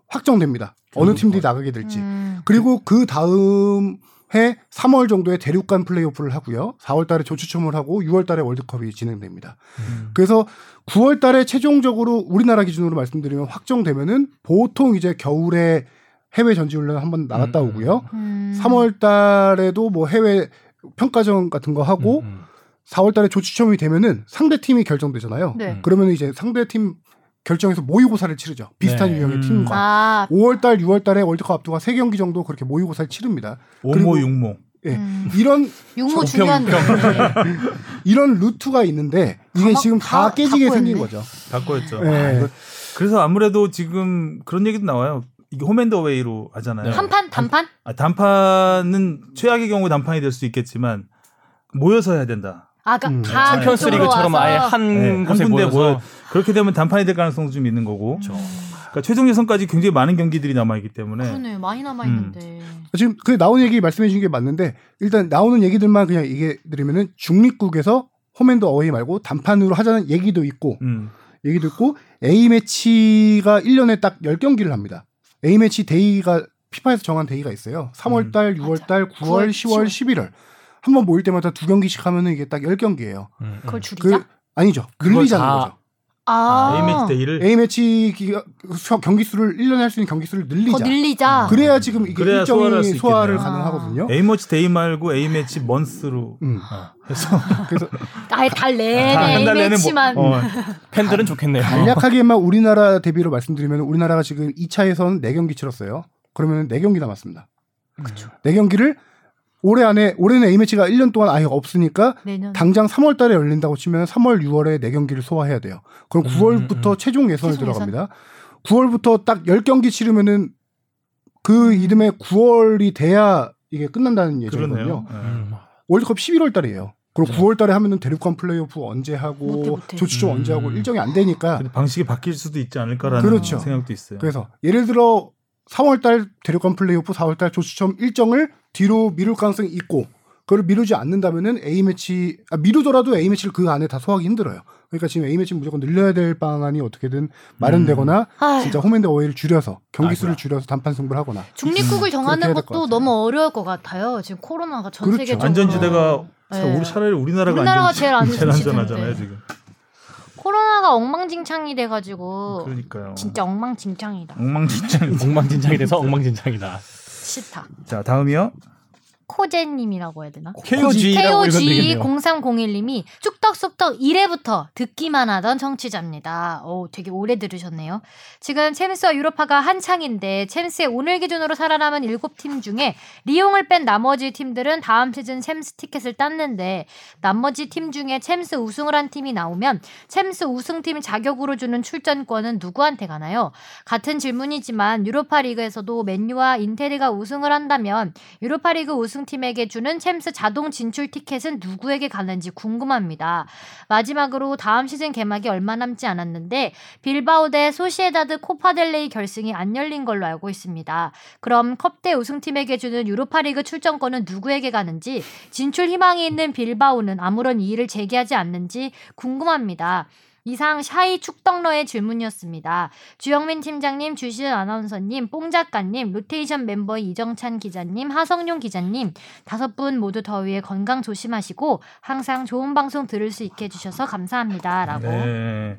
확정됩니다. 어느 팀들이 나가게 될지. 음, 그리고 그 다음 해 3월 정도에 대륙간 플레이오프를 하고요. 4월 달에 조추첨을 하고 6월 달에 월드컵이 진행됩니다. 음. 그래서 9월 달에 최종적으로 우리나라 기준으로 말씀드리면 확정되면은 보통 이제 겨울에 해외 전지훈련 한번 나갔다 음, 오고요. 음. 3월 달에도 뭐 해외 평가전 같은 거 하고 음, 음. 4월 달에 조추첨이 되면은 상대 팀이 결정되잖아요. 네. 그러면 이제 상대 팀 결정해서 모의고사를 치르죠. 비슷한 네. 유형의 음. 팀과. 아, 5월 달, 6월 달에 월드컵 앞두고 3경기 정도 그렇게 모의고사를 치릅니다. 그리고- 오모 육모. 예. 음. 이런 육모 중요한데. 이런 루트가 있는데 이게 다 지금 막- 다다 깨지게 생긴. 거죠. 바꿔였죠. 예. 아, 그래서 아무래도 지금 그런 얘기도 나와요. 이게 home and away로 하잖아요. 네. 한판 단판? 아, 단판은 최악의 경우 단판이 될 수 있겠지만 모여서 해야 된다. 아, 그러니까 음. 다 챔피언스 리그처럼 와서. 아예 한 네, 한 곳에 군데 모여서 모여 그렇게 되면 단판이 될 가능성도 좀 있는 거고. 그렇죠. 그러니까 최종 예선까지 굉장히 많은 경기들이 남아 있기 때문에 그러네 많이 남아 있는데. 지금 그 나오는 얘기 말씀해 주신 게 맞는데 일단 나오는 얘기들만 그냥 얘기해 드리면은 중립국에서 home and away 말고 단판으로 하자는 얘기도 있고 음. 얘기도 있고 A 매치가 1년에 딱 10경기를 합니다. A 매치 데이가 피파에서 정한 데이가 있어요. 3월 달, 6월 달, 9월, 10월, 11월. 한 번 모일 때마다 두 경기씩 하면은 이게 딱 10경기예요. 음, 음. 그걸 줄이자. 그 아니죠. 늘리자는 다- 거죠. 아, A매치 데이를 A 매치 기가- 수- 경기 수를 1년에 할 수 있는 경기 수를 더 늘리자. 늘리자. 그래야 지금 이게 그래야 일정이 소화를 할수 소화를. 가능하거든요. A매치 데이 말고 A매치 month로 음. 해서 그래서 아예 달 내내 한달 내내 A매치만. 뭐, 어, 팬들은 좋겠네요. 간략하게만 우리나라 대비로 말씀드리면 우리나라가 지금 2차에선 4경기 치렀어요. 그러면 4경기 남았습니다. 그쵸. 4경기를 올해 안에 올해는 A매치가 1년 동안 아예 없으니까 내년. 당장 3월 달에 열린다고 치면 3월, 6월에 4경기를 소화해야 돼요. 그럼 음, 9월부터 최종 예선을 최종 예선? 들어갑니다. 9월부터 딱 10경기 치르면은 그 이듬해 9월이 돼야 이게 끝난다는 예정이거든요. 예. 음. 월드컵 11월 달이에요. 그럼 9월 달에 하면은 대륙간 플레이오프 언제 하고 못해. 조추첨 언제 하고 음. 일정이 안 되니까 근데 방식이 바뀔 수도 있지 않을까라는 그렇죠. 생각도 있어요. 그래서 예를 들어 3월 달 대륙간 플레이오프 4월 달 조추첨 일정을 뒤로 미룰 가능성이 있고 그걸 미루지 않는다면은 A 매치 아, 미루더라도 A 매치를 그 안에 다 소화하기 힘들어요. 그러니까 지금 A 매치 무조건 늘려야 될 방안이 어떻게든 마련되거나 아휴, 진짜 홈앤드 어웨이를 줄여서 경기 수를. 줄여서 단판 승부를 하거나 중립국을 그렇게 정하는 것도. 너무 어려울 것 같아요. 지금 코로나가 전 그렇죠. 세계적으로. 안전지대가 네. 우리 차라리 우리나라가, 우리나라가 안전, 제일 안전지대인데. 안전하잖아요 지금. 코로나가 엉망진창이 돼가지고 그러니까요. 진짜 엉망진창이다. 엉망진창. 엉망진창이 돼서 엉망진창이다. 싫다. 자 다음이요. 코제님이라고 해야 되나? KOG라고 읽으면 KOG 되겠네요. 0301님이 쑥떡쑥떡 1회부터 듣기만 하던 청취자입니다. 오, 되게 오래 들으셨네요. 지금 챔스와 유로파가 한창인데 챔스의 오늘 기준으로 살아남은 7팀 중에 리용을 뺀 나머지 팀들은 다음 시즌 챔스 티켓을 땄는데 나머지 팀 중에 챔스 우승을 한 팀이 나오면 챔스 우승팀 자격으로 주는 출전권은 누구한테 가나요? 같은 질문이지만 유로파 리그에서도 맨유와 인테르가 우승을 한다면 유로파 리그 우승 팀에게 주는 챔스 자동 진출 티켓은 누구에게 가는지 궁금합니다. 마지막으로 다음 시즌 개막이 얼마 남지 않았는데 빌바오 대 소시에다드 코파델레이 결승이 안 열린 걸로 알고 있습니다. 그럼 컵대회 우승팀에게 주는 유로파리그 출전권은 누구에게 가는지 진출 희망이 있는 빌바오는 아무런 이의를 제기하지 않는지 궁금합니다. 이상 shy 축덕러의 질문이었습니다. 주영민 팀장님, 주시은 아나운서님, 뽕 작가님, 로테이션 멤버 이정찬 기자님, 하성룡 기자님 다섯 분 모두 더위에 건강 조심하시고 항상 좋은 방송 들을 수 있게 해주셔서 감사합니다라고. 네.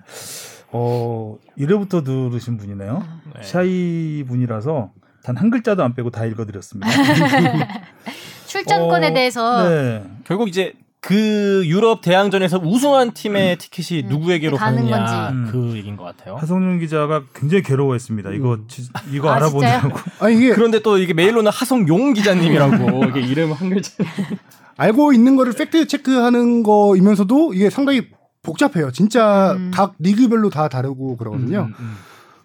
어 1회부터 들으신 분이네요. 네. 샤이 분이라서 단 한 글자도 안 빼고 다 읽어드렸습니다. 출전권에 어, 대해서 네. 결국 이제 그 유럽 대항전에서 우승한 팀의 티켓이 네. 누구에게로 가는 가느냐 건지. 그 얘기인 것 같아요. 하성룡 기자가 굉장히 괴로워했습니다. 이거 지- 이거 아, 알아보느라고. 아니 이게 그런데 또 이게 메일로는 하성용 기자님이라고 이게 이름 한 글자. 알고 있는 거를 팩트 체크하는 거이면서도 이게 상당히 복잡해요. 진짜 음. 각 리그별로 다 다르고 그러거든요.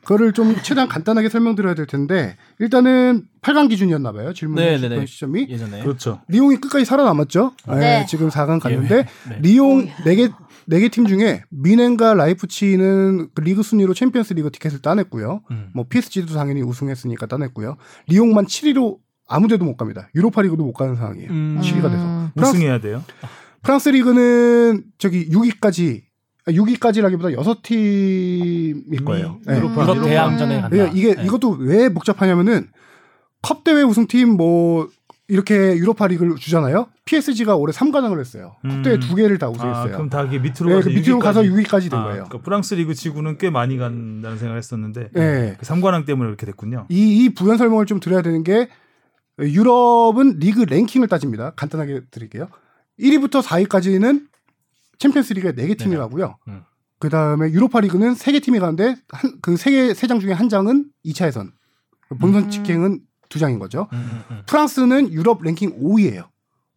그거를 좀 최대한 간단하게 설명드려야 될 텐데 일단은 8강 기준이었나 봐요. 질문 네, 주셨던 네, 네. 시점이 예전에. 그렇죠. 리옹이 끝까지 살아남았죠. 네, 네. 지금 4강 갔는데 네. 리옹 4개 네개 팀 중에 뮌헨과 라이프치히는 그 리그 순위로 챔피언스 리그 티켓을 따냈고요. 음. 뭐 PSG도 당연히 우승했으니까 따냈고요. 리옹만 7위로 아무 데도 못 갑니다. 유로파 리그도 못 가는 상황이에요. 음. 7위가 돼서. 음. 프랑스, 우승해야 돼요. 프랑스 리그는 저기 6위까지 6위까지라기보다 6팀일 거예요. 네. 유로파, 유럽. 대항전에 간다. 그러니까 이게 네. 이것도 왜 복잡하냐면은 컵 대회 우승팀 뭐 이렇게 유로파 리그를 주잖아요. PSG가 올해 3관왕을 했어요. 음. 국내 두 개를 다 아, 우승했어요. 그럼 다 이게 밑으로 네, 가서 그 밑으로 6위까지. 가서 6위까지 된 아, 거예요. 그러니까 프랑스 리그 치고는 꽤 많이 간다는 생각을 했었는데 네. 그 3관왕 때문에 이렇게 됐군요. 이, 이 부연 설명을 좀 드려야 되는 게 유럽은 리그 랭킹을 따집니다. 간단하게 드릴게요. 1위부터 4위까지는 챔피언스 리그에 4개 팀이 네. 가고요. 음. 그 다음에 유로파 리그는 3개 팀이 가는데 한, 그 3개, 3장 중에 한 장은 2차 예선. 본선 음. 직행은 두 장인 거죠. 음, 음, 음. 프랑스는 유럽 랭킹 5위예요.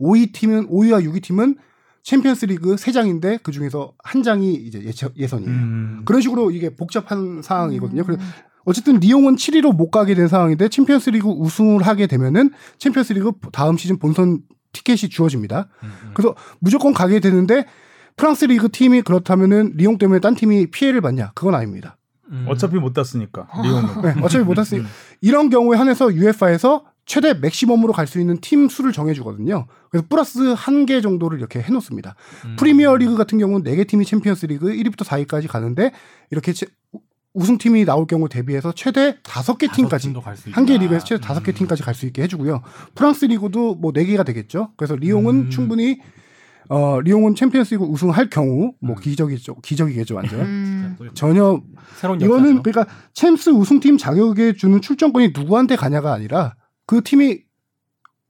5위 팀은 5위와 6위 팀은 챔피언스 리그 3장인데 그 중에서 한 장이 이제 예선이에요. 음. 그런 식으로 이게 복잡한 상황이거든요. 그래- 음. 어쨌든 리옹은 7위로 못 가게 된 상황인데 챔피언스 리그 우승을 하게 되면은 챔피언스 리그 다음 시즌 본선 티켓이 주어집니다. 음, 음. 그래서 무조건 가게 되는데 프랑스 리그 팀이 그렇다면은 리옹 때문에 딴 팀이 피해를 받냐? 그건 아닙니다. 음. 어차피 못 땄으니까 리옹은. 네, 어차피 못 땄으니 음. 이런 경우에 한해서 UEFA에서 최대 맥시멈으로 갈 수 있는 팀 수를 정해주거든요. 그래서 플러스 한 개 정도를 이렇게 해놓습니다. 음. 프리미어 리그 같은 경우는 4개 팀이 챔피언스 리그 1위부터 4위까지 가는데 이렇게 체- 우승팀이 나올 경우 대비해서 최대 5개 다섯 팀까지 팀도 갈수 한 개. 리그에서 최대 다섯 개 음. 팀까지 갈 수 있게 해주고요. 프랑스 리그도 뭐 네 개가 되겠죠. 그래서 리옹은 음. 충분히 어 리옹은 챔피언스리그 우승할 경우 뭐 음. 기적이죠. 기적이겠죠 완전. 음. 또 전혀 새로운 이거는 역사죠. 그러니까 챔스 우승팀 자격에 주는 출전권이 누구한테 가냐가 아니라 그 팀이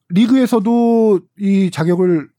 리그에서도 이 자격을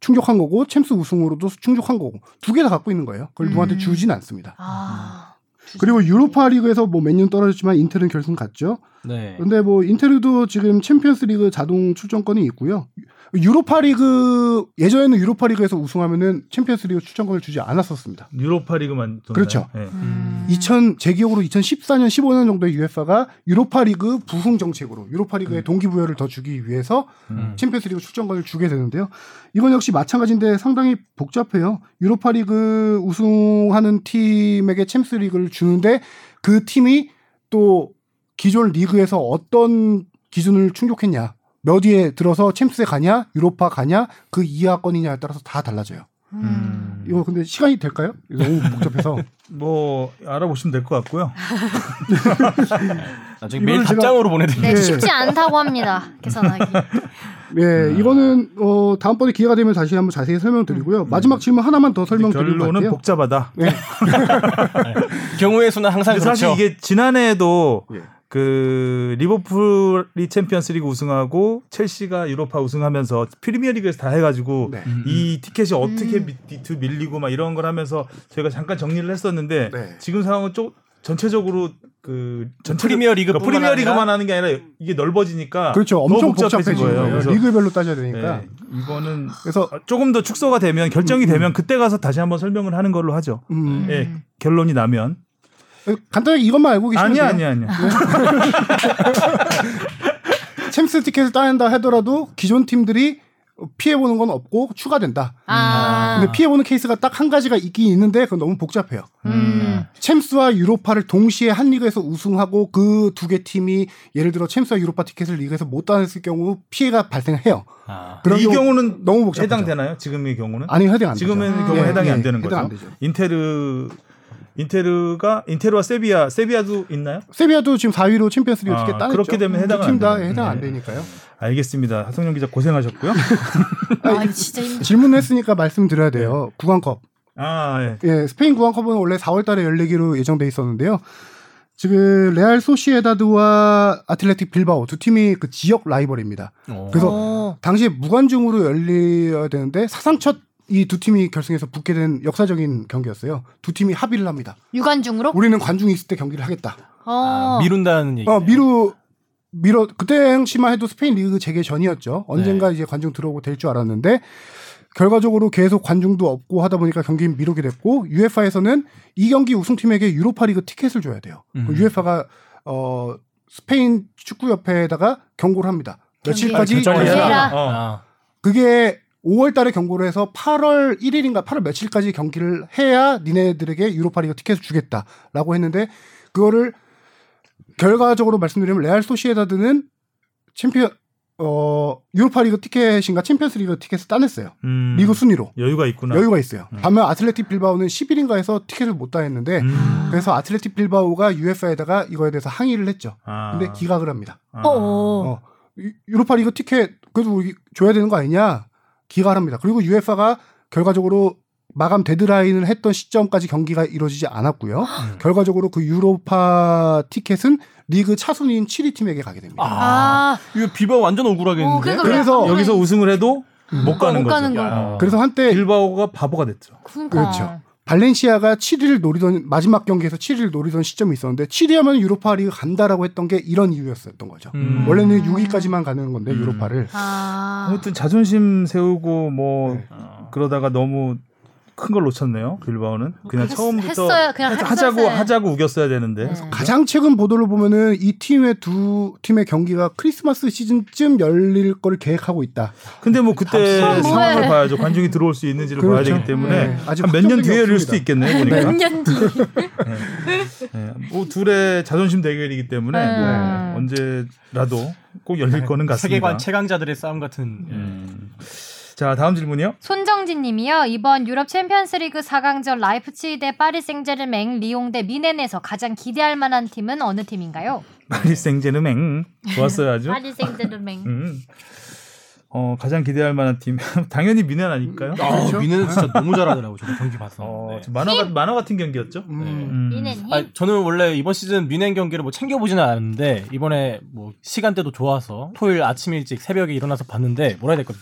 충족한 거고 챔스 우승으로도 충족한 거고 두 개 다 갖고 있는 거예요. 그걸 음. 누구한테 주진 않습니다. 아. 그리고 유로파 리그에서 뭐 맨유는 떨어졌지만 인테르는 결승 갔죠. 네. 근데 뭐 인테르도 지금 챔피언스 리그 자동 출전권이 있고요. 유로파 리그 예전에는 유로파 리그에서 우승하면은 챔피언스 리그 출전권을 주지 않았었습니다. 유로파 리그만 줬나요? 그렇죠. 예. 음. 2000 제 기억으로 2014년 15년 정도에 UEFA가 유로파 리그 부흥 정책으로 유로파 리그에 동기부여를 더 주기 위해서 음. 챔피언스 리그 출전권을 주게 되는데요. 이건 역시 마찬가지인데 상당히 복잡해요. 유로파 리그 우승하는 팀에게 챔스 리그를 주는데 그 팀이 또 기존 리그에서 어떤 기준을 충족했냐, 몇 위에 들어서 챔스에 가냐, 유로파 가냐, 그 이하권이냐에 따라서 다 달라져요. 음. 이거 근데 시간이 될까요? 너무 복잡해서. 뭐 알아보시면 될 것 같고요. 나중에 메일 제가- 답장으로 보내드릴게요. 네, 예. 쉽지 않다고 합니다. 계산하기. 네, 이거는 어 다음번에 기회가 되면 다시 한번 자세히 설명드리고요. 마지막 질문 하나만 더 설명드리고 결론은. 복잡하다. 경우의 수는 항상 그렇죠. 사실 이게 지난해에도 예. 그 리버풀이 챔피언스리그 우승하고 첼시가 유로파 우승하면서 프리미어리그에서 다 해가지고 네. 음, 이 티켓이 어떻게 음. 밑 밀리고 막 이런 걸 하면서 저희가 잠깐 정리를 했었는데 네. 지금 상황은 좀 전체적으로 그 전체 프리미어 리그 그러니까 프리미어 리그만 하는 게 아니라 이게 넓어지니까 그렇죠. 엄청 복잡해진 복잡해진 거예요. 그래서 리그별로 따져야 되니까. 네, 이거는 그래서 조금 더 축소가 되면 결정이 되면 그때 가서 다시 한번 설명을 하는 걸로 하죠. 음, 예, 결론이 나면 간단하게 이것만 알고 계시면 아니야 돼요. 아니야 아니야. 챔스 티켓을 따낸다 하더라도 기존 팀들이 피해 보는 건 없고 추가된다. 아. 근데 피해 보는 케이스가 딱 한 가지가 있긴 있는데 그건 너무 복잡해요. 음. 챔스와 유로파를 동시에 한 리그에서 우승하고 그 두 개 팀이 예를 들어 챔스와 유로파 티켓을 리그에서 못 따냈을 경우 피해가 발생해요. 아. 그런 이 경우 경우는 너무 복잡하죠. 해당되나요? 지금의 경우는? 아니 해당 안 되죠. 지금의 되죠. 경우 예, 해당이 예, 안 되는 해당 거죠. 안 되죠. 인테르 인테르가 인테르와 세비야 세비야도 있나요? 세비야도 지금 4위로 챔피언스 리그 아, 티켓 따냈죠. 그렇게 되면 해당은 안 됩니다. 해당 안 네. 되니까요. 알겠습니다. 하성룡 기자 고생하셨고요. 아, 진짜 힘 질문했으니까 말씀드려야 돼요. 국왕컵. 아 예. 예, 스페인 국왕컵은 원래 4월 달에 열리기로 예정돼 있었는데요. 지금 레알 소시에다드와 아틀레틱 빌바오 두 팀이 그 지역 라이벌입니다. 어. 그래서 어. 당시에 무관중으로 열려야 되는데 사상 첫 이 두 팀이 결승에서 붙게 된 역사적인 경기였어요. 두 팀이 합의를 합니다. 유관중으로? 우리는 관중이 있을 때 경기를 하겠다. 어. 아, 미룬다는 얘기. 어, 미루 미뤄 그때 당시만 해도 스페인 리그 재개 전이었죠. 언젠가 이제 관중 들어오고 될 줄 알았는데 결과적으로 계속 관중도 없고 하다 보니까 경기는 미루게 됐고 UEFA에서는 이 경기 우승팀에게 유로파리그 티켓을 줘야 돼요. 음. UEFA가 어 스페인 축구협회에다가 경고를 합니다. 며칠까지 경기 결정을 해라. 해라. 어. 아. 그게 5월 달에 경고를 해서 8월 1일인가 8월 며칠까지 경기를 해야 니네들에게 유로파 리그 티켓을 주겠다라고 했는데 그거를 결과적으로 말씀드리면 레알 소시에다드는 챔피언 어 유로파 리그 티켓인가 챔피언스 리그 티켓을 따냈어요. 음, 리그 순위로 여유가 있구나. 여유가 있어요. 반면 아틀레틱 빌바오는 10일인가 해서 티켓을 못 따냈는데 음. 그래서 아틀레틱 빌바오가 UEFA에다가 이거에 대해서 항의를 했죠. 아. 근데 기각을 합니다. 아. 어. 어. 유- 유로파 리그 티켓 그래도 우리 줘야 되는 거 아니냐 기각합니다. 그리고 UEFA가 결과적으로 마감 데드라인을 했던 시점까지 경기가 이루어지지 않았고요. 결과적으로 그 유로파 티켓은 리그 차순위인 7위 팀에게 가게 됩니다. 아, 이거 빌바오 완전 억울하겠는데. 어, 그러니까 그래서 왜- 여기서 우승을 해도 못 가는 못 거죠. 가는 거. 야. 그래서 한때 빌바오가 바보가 됐죠. 그러니까. 그렇죠. 발렌시아가 7위를 노리던 마지막 경기에서 7위를 노리던 시점이 있었는데 7위하면 유로파 리그 간다라고 했던 게 이런 이유였었던 거죠. 음. 원래는 6위까지만 가는 건데 음. 유로파를 아, 아무튼 자존심 세우고 뭐 네. 그러다가 너무 큰 걸 놓쳤네요. 빌바오는 그냥 했- 처음부터 했어야- 그냥 하자고 해. 하자고 우겼어야 되는데. 네. 가장 최근 보도를 보면은 이 팀의 두 팀의 경기가 크리스마스 시즌쯤 열릴 거를 계획하고 있다. 근데 뭐 그때. 상황을 봐야죠. 관중이 들어올 수 있는지를 봐야 그렇죠. 되기 때문에 네. 아직 한몇년 확정된 게 뒤에 열릴 수도. 있겠네요. 보니까. 몇년 뒤. 네. 뭐 둘의 자존심 대결이기 때문에 음. 뭐 언제라도 꼭 열릴 거는 같습니다. 세계관 최강자들의 싸움 같은. 예. 음. 자 다음 질문이요. 손정진 님이요. 이번 유럽 챔피언스 리그 4강전 라이프치히 대 파리 생제르맹, 리옹 대 뮌헨에서 가장 기대할 만한 팀은 어느 팀인가요? 파리 생제르맹 좋았어요 아주. 파리 생제르맹. 음. 어 가장 기대할 만한 팀 당연히 뮌헨 아닐까요? 아, 뮌헨은 진짜 너무 잘하더라고. 저도 경기 봤어. 어, 네. 좀 만화 같- 만화 같은 경기였죠. 음. 음. 뮌헨 힘. 아, 저는 원래 이번 시즌 뮌헨 경기를 뭐 챙겨 보지는 않았는데 이번에 뭐 시간대도 좋아서 토요일 아침 일찍 새벽에 일어나서 봤는데 뭐라 해야 될까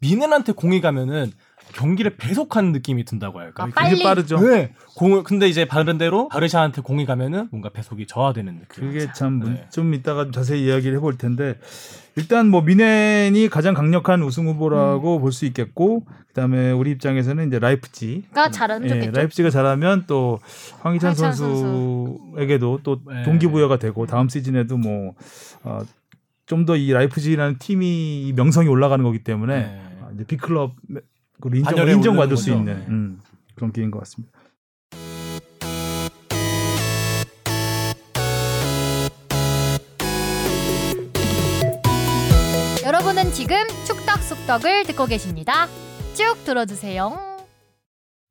뮌헨한테 공이 가면은 경기를 배속하는 느낌이 든다고 할까. 아, 요 빨리. 되게 빠르죠. 네. 공을 근데 이제 반대로 바르샤한테 공이 가면은 뭔가 배속이 저하되는 느낌. 그게 참 좀 네. 이따가 좀 자세히 이야기를 해볼 텐데 일단 뭐 뮌헨이 가장 강력한 우승 후보라고 볼 수 있겠고 그다음에 우리 입장에서는 이제 라이프치히가 잘하면 예, 좋겠죠. 라이프치히가 잘하면 또 황희찬 황희찬 선수에게도 또 네. 동기부여가 되고 다음 시즌에도 뭐 어, 좀 더 이 라이프치히라는 팀이 이 명성이 올라가는 거기 때문에 네. 아, 이제 빅클럽 그 인정 인정받을 수. 있는 네. 음, 그런 기회인 것 같습니다. 여러분은 지금 축덕 속덕을 듣고 계십니다. 쭉 들어주세요.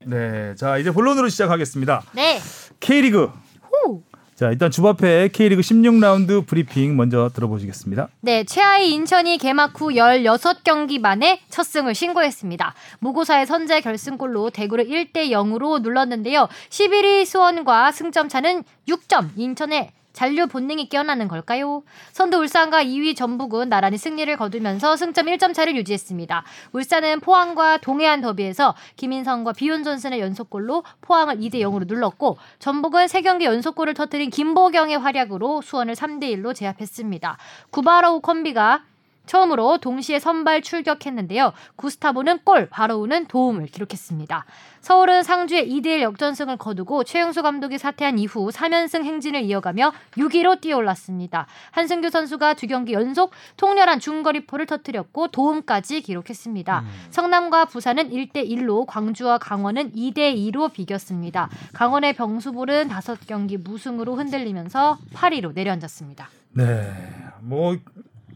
네, 자 이제 본론으로 시작하겠습니다. 네. K리그 후. 자 일단 주바페 K리그 16라운드 브리핑 먼저 들어보시겠습니다. 네, 최하위 인천이 개막 후 16경기 만에 첫 승을 신고했습니다. 무고사의 선제 결승골로 대구를 1대 0으로 눌렀는데요. 11위 수원과 승점 차는 6점. 인천의 잔류 본능이 깨어나는 걸까요? 선두 울산과 2위 전북은 나란히 승리를 거두면서 승점 1점 차를 유지했습니다. 울산은 포항과 동해안 더비에서 김인성과 비온 존슨의 연속골로 포항을 2대 0으로 눌렀고 전북은 3경기 연속골을 터뜨린 김보경의 활약으로 수원을 3대 1로 제압했습니다. 구바로우 콤비가 처음으로 동시에 선발 출격했는데요. 구스타보는 골, 바로우는 도움을 기록했습니다. 서울은 상주에 2대1 역전승을 거두고 최영수 감독이 사퇴한 이후 3연승 행진을 이어가며 6위로 뛰어올랐습니다. 한승규 선수가 두 경기 연속 통렬한 중거리포를 터뜨렸고 도움까지 기록했습니다. 성남과 부산은 1대1로 광주와 강원은 2대2로 비겼습니다. 강원의 병수볼은 5경기 무승으로 흔들리면서 8위로 내려앉았습니다. 네, 뭐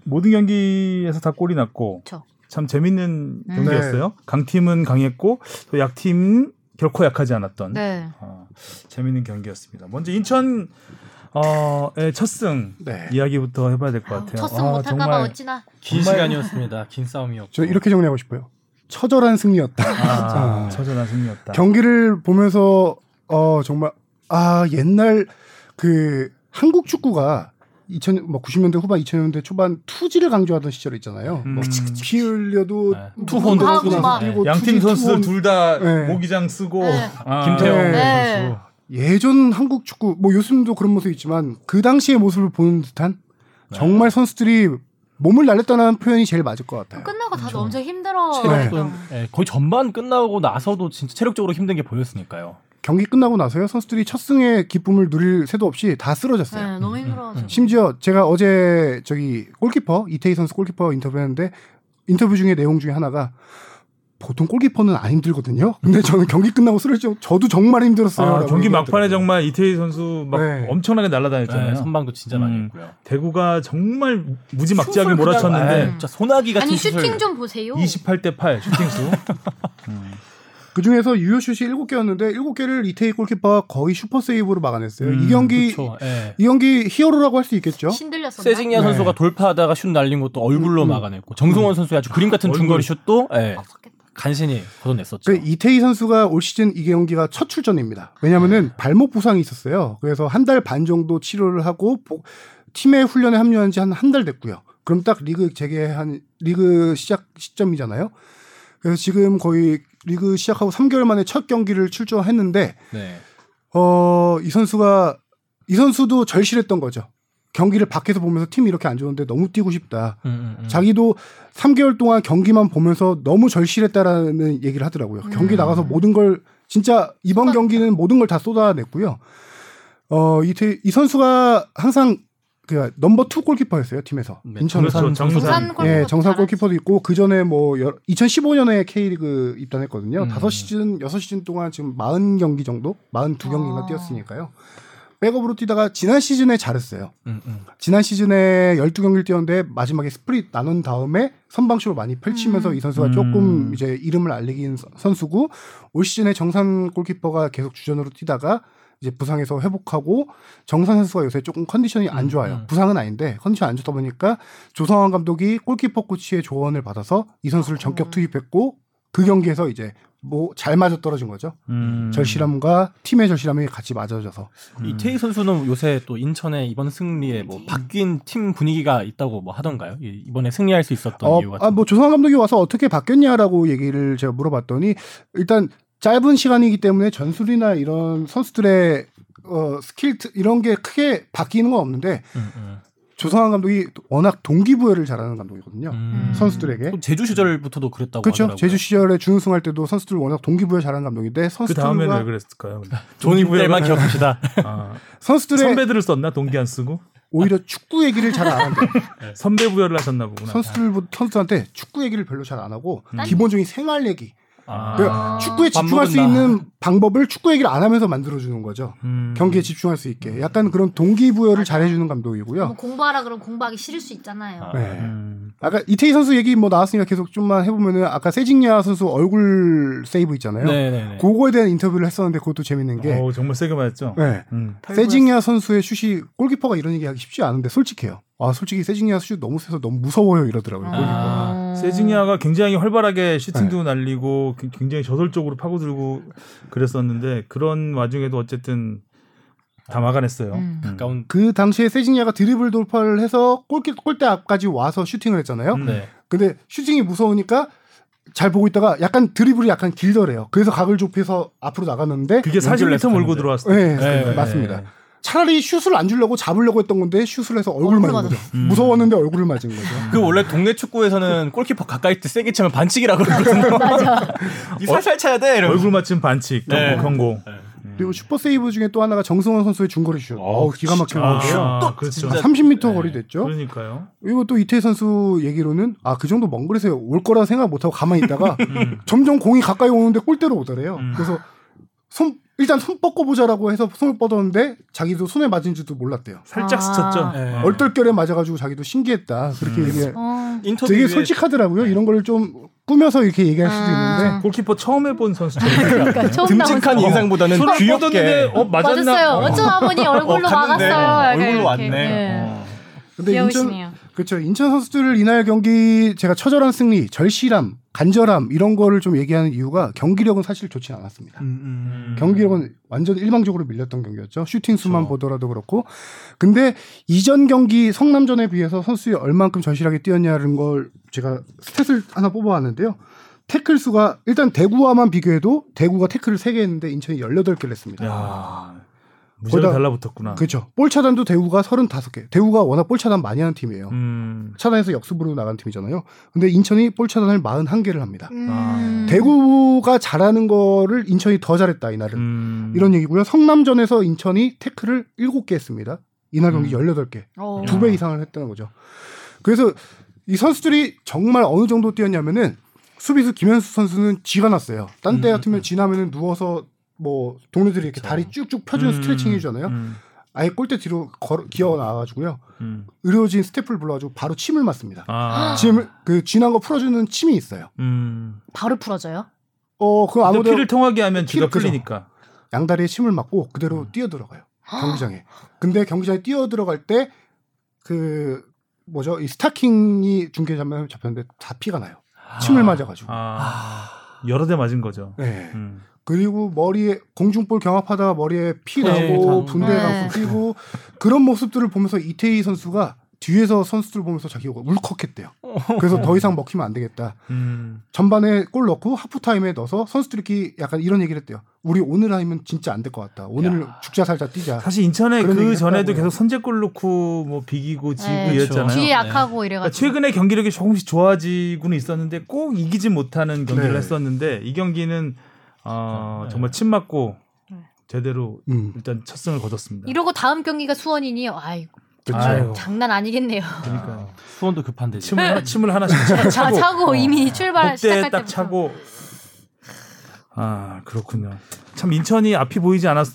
모든 경기에서 다 골이 났고 그렇죠. 참 재밌는 음. 경기였어요. 강팀은 강했고 또 약팀 결코 약하지 않았던 네. 어, 재밌는 경기였습니다. 먼저 인천 어 의 첫승 네. 이야기부터 해봐야 될 것 같아요. 첫승 아, 못할까봐 정말 어찌나 긴 시간이었습니다. 긴 싸움이었고. 저 이렇게 정리하고 싶어요. 처절한 승리였다. 아, 아. 처절한 승리였다. 경기를 보면서 어 정말 아 옛날 그 한국 축구가 2000, 뭐 90년대 후반, 2000년대 초반 투지를 강조하던 시절 있잖아요. 음. 뭐 피 흘려도 네. 투혼도 하고 투 막. 뛰고 양팀 선수들 투혼. 둘다 네. 모기장 쓰고 네. 아, 김태형 네. 선수. 예전 한국 축구 뭐 요즘도 그런 모습 있지만 그 당시의 모습을 보는 듯한 정말 선수들이 몸을 날렸다는 표현이 제일 맞을 것 같아요. 끝나고 다들 엄청 힘들어. 체력은 예, 거의 전반 끝나고 나서도 진짜 체력적으로 힘든 게 보였으니까요. 경기 끝나고 나서요 선수들이 첫 승의 기쁨을 누릴 새도 없이 다 쓰러졌어요. 네, 너무 힘들어. 음. 심지어 제가 어제 저기 골키퍼 이태희 선수 골키퍼 인터뷰했는데 인터뷰 중에 내용 중에 하나가 보통 골키퍼는 안 힘들거든요. 근데 저는 경기 끝나고 쓰러져 저도 정말 힘들었어요. 아, 경기 막판에. 정말 이태희 선수 막 네. 엄청나게 날아다녔잖아요. 네, 선방도 진짜 많이 음. 했고요. 대구가 정말 무지막지하게 몰아쳤는데 아, 진짜 소나기 같은 아니 슈팅 좀 보세요. 28대 8 슈팅 수. 음. 그 중에서 유효슛이 7개였는데 7개를 이태희 골키퍼가 거의 슈퍼 세이브로 막아냈어요. 음, 이 경기. 예. 이 경기 히어로라고 할 수 있겠죠. 신들렸었나? 세징야 네. 선수가 돌파하다가 슛 날린 것도 얼굴로 음, 음. 막아냈고 정승원 선수의 아주 그림 같은. 중거리 슛도 예, 없었겠다. 간신히 걷어냈었죠. 그 이태희 선수가 올 시즌 이 경기가 첫 출전입니다. 왜냐하면은 발목 부상이 있었어요. 그래서 한 달 반 정도 치료를 하고 복- 팀의 훈련에 합류한 지 한 한 달 됐고요. 그럼 딱 리그 재개한 리그 시작 시점이잖아요. 그래서 지금 거의 리그 시작하고 3개월 만에 첫 경기를 출전했는데 네. 어, 이 선수가 이 선수도 절실했던 거죠. 경기를 밖에서 보면서 팀이 이렇게 안 좋은데 너무 뛰고 싶다. 음, 음, 음. 자기도 3개월 동안 경기만 보면서 너무 절실했다라는 얘기를 하더라고요. 경기 나가서 모든 걸 진짜 이번 경기는 모든 걸 다 쏟아냈고요. 어, 이, 이 선수가 항상 그 넘버 투 골키퍼였어요 팀에서 네, 인천에서. 그렇죠. 정산. 정산 골키퍼 예, 정산 잘하지. 골키퍼도 있고 그 전에 뭐 2015년에 K리그 입단했거든요. 음. 다섯 시즌, 여섯 시즌 동안 지금 40 경기 정도, 42 경기인가 아. 뛰었으니까요. 백업으로 뛰다가 지난 시즌에 잘했어요. 음, 음. 지난 시즌에 12 경기를 뛰었는데 마지막에 스플릿 나눈 다음에 선방쇼를 많이 펼치면서 음. 이 선수가 음. 조금 이제 이름을 알리긴 선- 선수고 올 시즌에 정산 골키퍼가 계속 주전으로 뛰다가 이제 부상에서 회복하고 정산 선수가 요새 조금 컨디션이 안 음, 좋아요. 음. 부상은 아닌데 컨디션 안 좋다 보니까 조성환 감독이 골키퍼 코치의 조언을 받아서 이 선수를 전격 투입했고 그 경기에서 이제 뭐 잘 맞아 떨어진 거죠. 음. 절실함과 팀의 절실함이 같이 맞아져서 이태희 선수는 요새 또 인천의 이번 승리에 뭐 바뀐 팀 분위기가 있다고 뭐 하던가요? 이- 이번에 승리할 수 있었던 어, 이유 같은. 아, 뭐 조성환 감독이 와서 어떻게 바뀌었냐라고 얘기를 제가 물어봤더니 일단 짧은 시간이기 때문에 전술이나 이런 선수들의 어, 스킬 트- 이런 게 크게 바뀌는 건 없는데 음, 음. 조성환 감독이 워낙 동기부여를 잘하는 감독이거든요. 음. 선수들에게. 또 제주 시절부터도 그랬다고 그렇죠. 하더라고요. 제주 시절에 준우승할 때도 선수들 워낙 동기부여 잘하는 감독인데 그 선수들과 다음에는 왜 그랬을까요? 때만 기억합시다. 아, 선수들의 선배들을 썼나 동기 안 쓰고 오히려 축구 얘기를 잘 안 한대. 선배 부여를 하셨나 보구나. 선수들 선수한테 축구 얘기를 별로 잘 안 하고 음. 기본적인 생활 얘기. 아. 그 아. 축구에 집중할 수. 있는 방법을 축구 얘기를 안 하면서 만들어주는 거죠. 음. 경기에 집중할 수 있게. 약간 그런 동기부여를 잘해주는 감독이고요. 뭐 공부하라 그러면 공부하기 싫을 수 있잖아요. 아. 네. 음. 아까 이태희 선수 얘기 뭐 나왔으니까 계속 좀만 해보면은 아까 세징야 선수 얼굴 세이브 있잖아요. 네네네. 그거에 대한 인터뷰를 했었는데 그것도 재밌는 게 어우, 정말 세게 맞았죠. 네. 음. 세징야 선수의 슛이 골키퍼가 이런 얘기 하기 쉽지 않은데 솔직해요. 아 솔직히 세징야 슛 너무 세서 너무 무서워요 이러더라고요. 아. 세징야가 굉장히 활발하게 슈팅도 날리고 그- 굉장히 저돌적으로 파고들고 그랬었는데 그런 와중에도 어쨌든 다 막아냈어요. 음. 가까운. 그 당시에 세징야가 드리블 돌파를 해서 골키, 골대 앞까지 와서 슈팅을 했잖아요. 음. 네. 근데 슈팅이 무서우니까 잘 보고 있다가 약간 드리블이 약간 길더래요. 그래서 각을 좁혀서 앞으로 나갔는데 그게 연결을 40m 몰고. 들어왔어요. 네, 네, 맞습니다. 네. 차라리 슛을 안 주려고 잡으려고 했던 건데 슛을 해서 얼굴 맞은 거죠. 음. 무서웠는데 얼굴을 맞은 거죠. 그 원래 동네 축구에서는 골키퍼 가까이 때 세게 차면 반칙이라고 그러거든요. 맞아. 이 살살 차야 돼. 이러면서. 얼굴 맞춤 반칙, 네. 경고, 경고. 그리고 슈퍼 세이브 중에 또 하나가 정승원 선수의 중거리 슛. 어우, 기가. 아, 그렇죠. 진짜- 30m 네. 거리 됐죠. 그러니까요. 그리고 또 이태희 선수 얘기로는 아 그 정도 먼 거리에서 올 거라 생각 못 하고 가만히 있다가 점점 공이 가까이 오는데 골대로 오더래요. 음. 그래서 손 일단 손 뻗고 보자라고 해서 손을 뻗었는데 자기도 손에 맞은 줄도 몰랐대요. 살짝 아. 스쳤죠. 네. 어. 얼떨결에 맞아가지고 자기도 신기했다. 그렇게 음. 얘기해. 어. 되게 솔직하더라고요. 이런 걸 좀 꾸며서 이렇게 얘기할 수도 아. 있는데 골키퍼 처음 해본 선수처럼. 그러니까 처음 듬직한 인상보다는 손을 귀엽게. 어 맞았나? 맞았어요. 어. 어쩌다 보니 얼굴로 어, 막았어요. 약간 얼굴로 이렇게. 왔네. 네. 어. 근데 인천 귀여우시네요. 그렇죠. 인천 선수들 이날 경기 제가 처절한 승리, 절실함, 간절함 이런 거를 좀 얘기하는 이유가 경기력은 사실 좋지 않았습니다. 음, 음. 경기력은 완전 일방적으로 밀렸던 경기였죠. 슈팅 수만 그렇죠. 보더라도 그렇고. 근데 이전 경기 성남전에 비해서 선수들이 얼만큼 절실하게 뛰었냐는 걸 제가 스탯을 하나 뽑아왔는데요. 태클 수가 일단 대구와만 비교해도 대구가 태클을 3개 했는데 인천이 18개를 했습니다. 야. 무지하게 거기다- 달라붙었구나. 그렇죠. 볼 차단도 대구가 35개. 대구가 워낙 볼 차단 많이 하는 팀이에요. 음. 차단해서 역습으로 나간 팀이잖아요. 근데 인천이 볼 차단을 41개를 합니다. 음. 대구가 잘하는 거를 인천이 더 잘했다 이날은. 음. 이런 얘기고요. 성남전에서 인천이 태클을 7개 했습니다. 이날 경기 음. 18개. 어. 두배 이상을 했다는 거죠. 그래서 이 선수들이 정말 어느 정도 뛰었냐면은 수비수 김현수 선수는 쥐가 났어요. 딴때 음. 같으면 쥐나면은 누워서 뭐 동료들이 이렇게 다리 쭉쭉 펴주는 음. 스트레칭 해주잖아요. 음. 아예 골대 뒤로 걸어, 기어 나와가지고요. 음. 의료진 스태프를 불러가지고 바로 침을 맞습니다. 아. 침을 그 쥐난 거 풀어주는 침이 있어요. 음. 바로 풀어져요. 어, 그또 아무도 피를 통하게 하면 그죠. 풀리니까. 양다리에 침을 맞고 그대로 뛰어 들어가요. 경기장에. 근데 경기장에 뛰어 들어갈 때 그 뭐죠? 이 스타킹이 중계 장면에 잡혔는데 다 피가 나요. 침을 맞아가지고. 아, 여러 대 맞은 거죠. 네. 음. 그리고 머리에 공중볼 경합하다가 머리에 피 네, 나고 당- 분대 네. 나고 뛰고 그런 모습들을 보면서 이태희 선수가 뒤에서 선수들 보면서 자기가 울컥했대요. 그래서 더 이상 먹히면 안 되겠다. 음. 전반에 골 넣고 하프타임에 넣어서 선수들끼리 약간 이런 얘기를 했대요. 우리 오늘 아니면 진짜 안 될 것 같다. 오늘 죽자 살자 뛰자. 사실 인천에 그 전에도 했다고요. 계속 선제골 넣고 뭐 비기고 지고 네. 이랬잖아요. 뒤에 네. 약하고 그러니까 이래가지고. 최근에 경기력이 조금씩 좋아지고는 있었는데 꼭 이기지 못하는 경기를 네. 했었는데 이 경기는 어, 네. 정말 침 맞고 네. 제대로 음. 일단 첫 승을 거뒀습니다. 이러고 다음 경기가 수원이니 아이고 그렇죠. 아유. 장난 아니겠네요. 그러니까 수원도 급한데. 침을 하나, 침을 하나씩 자, 차고, 차고 어, 이미 출발 시작할 딱 때부터. 차고 아 그렇군요. 참 인천이 앞이 보이지 않았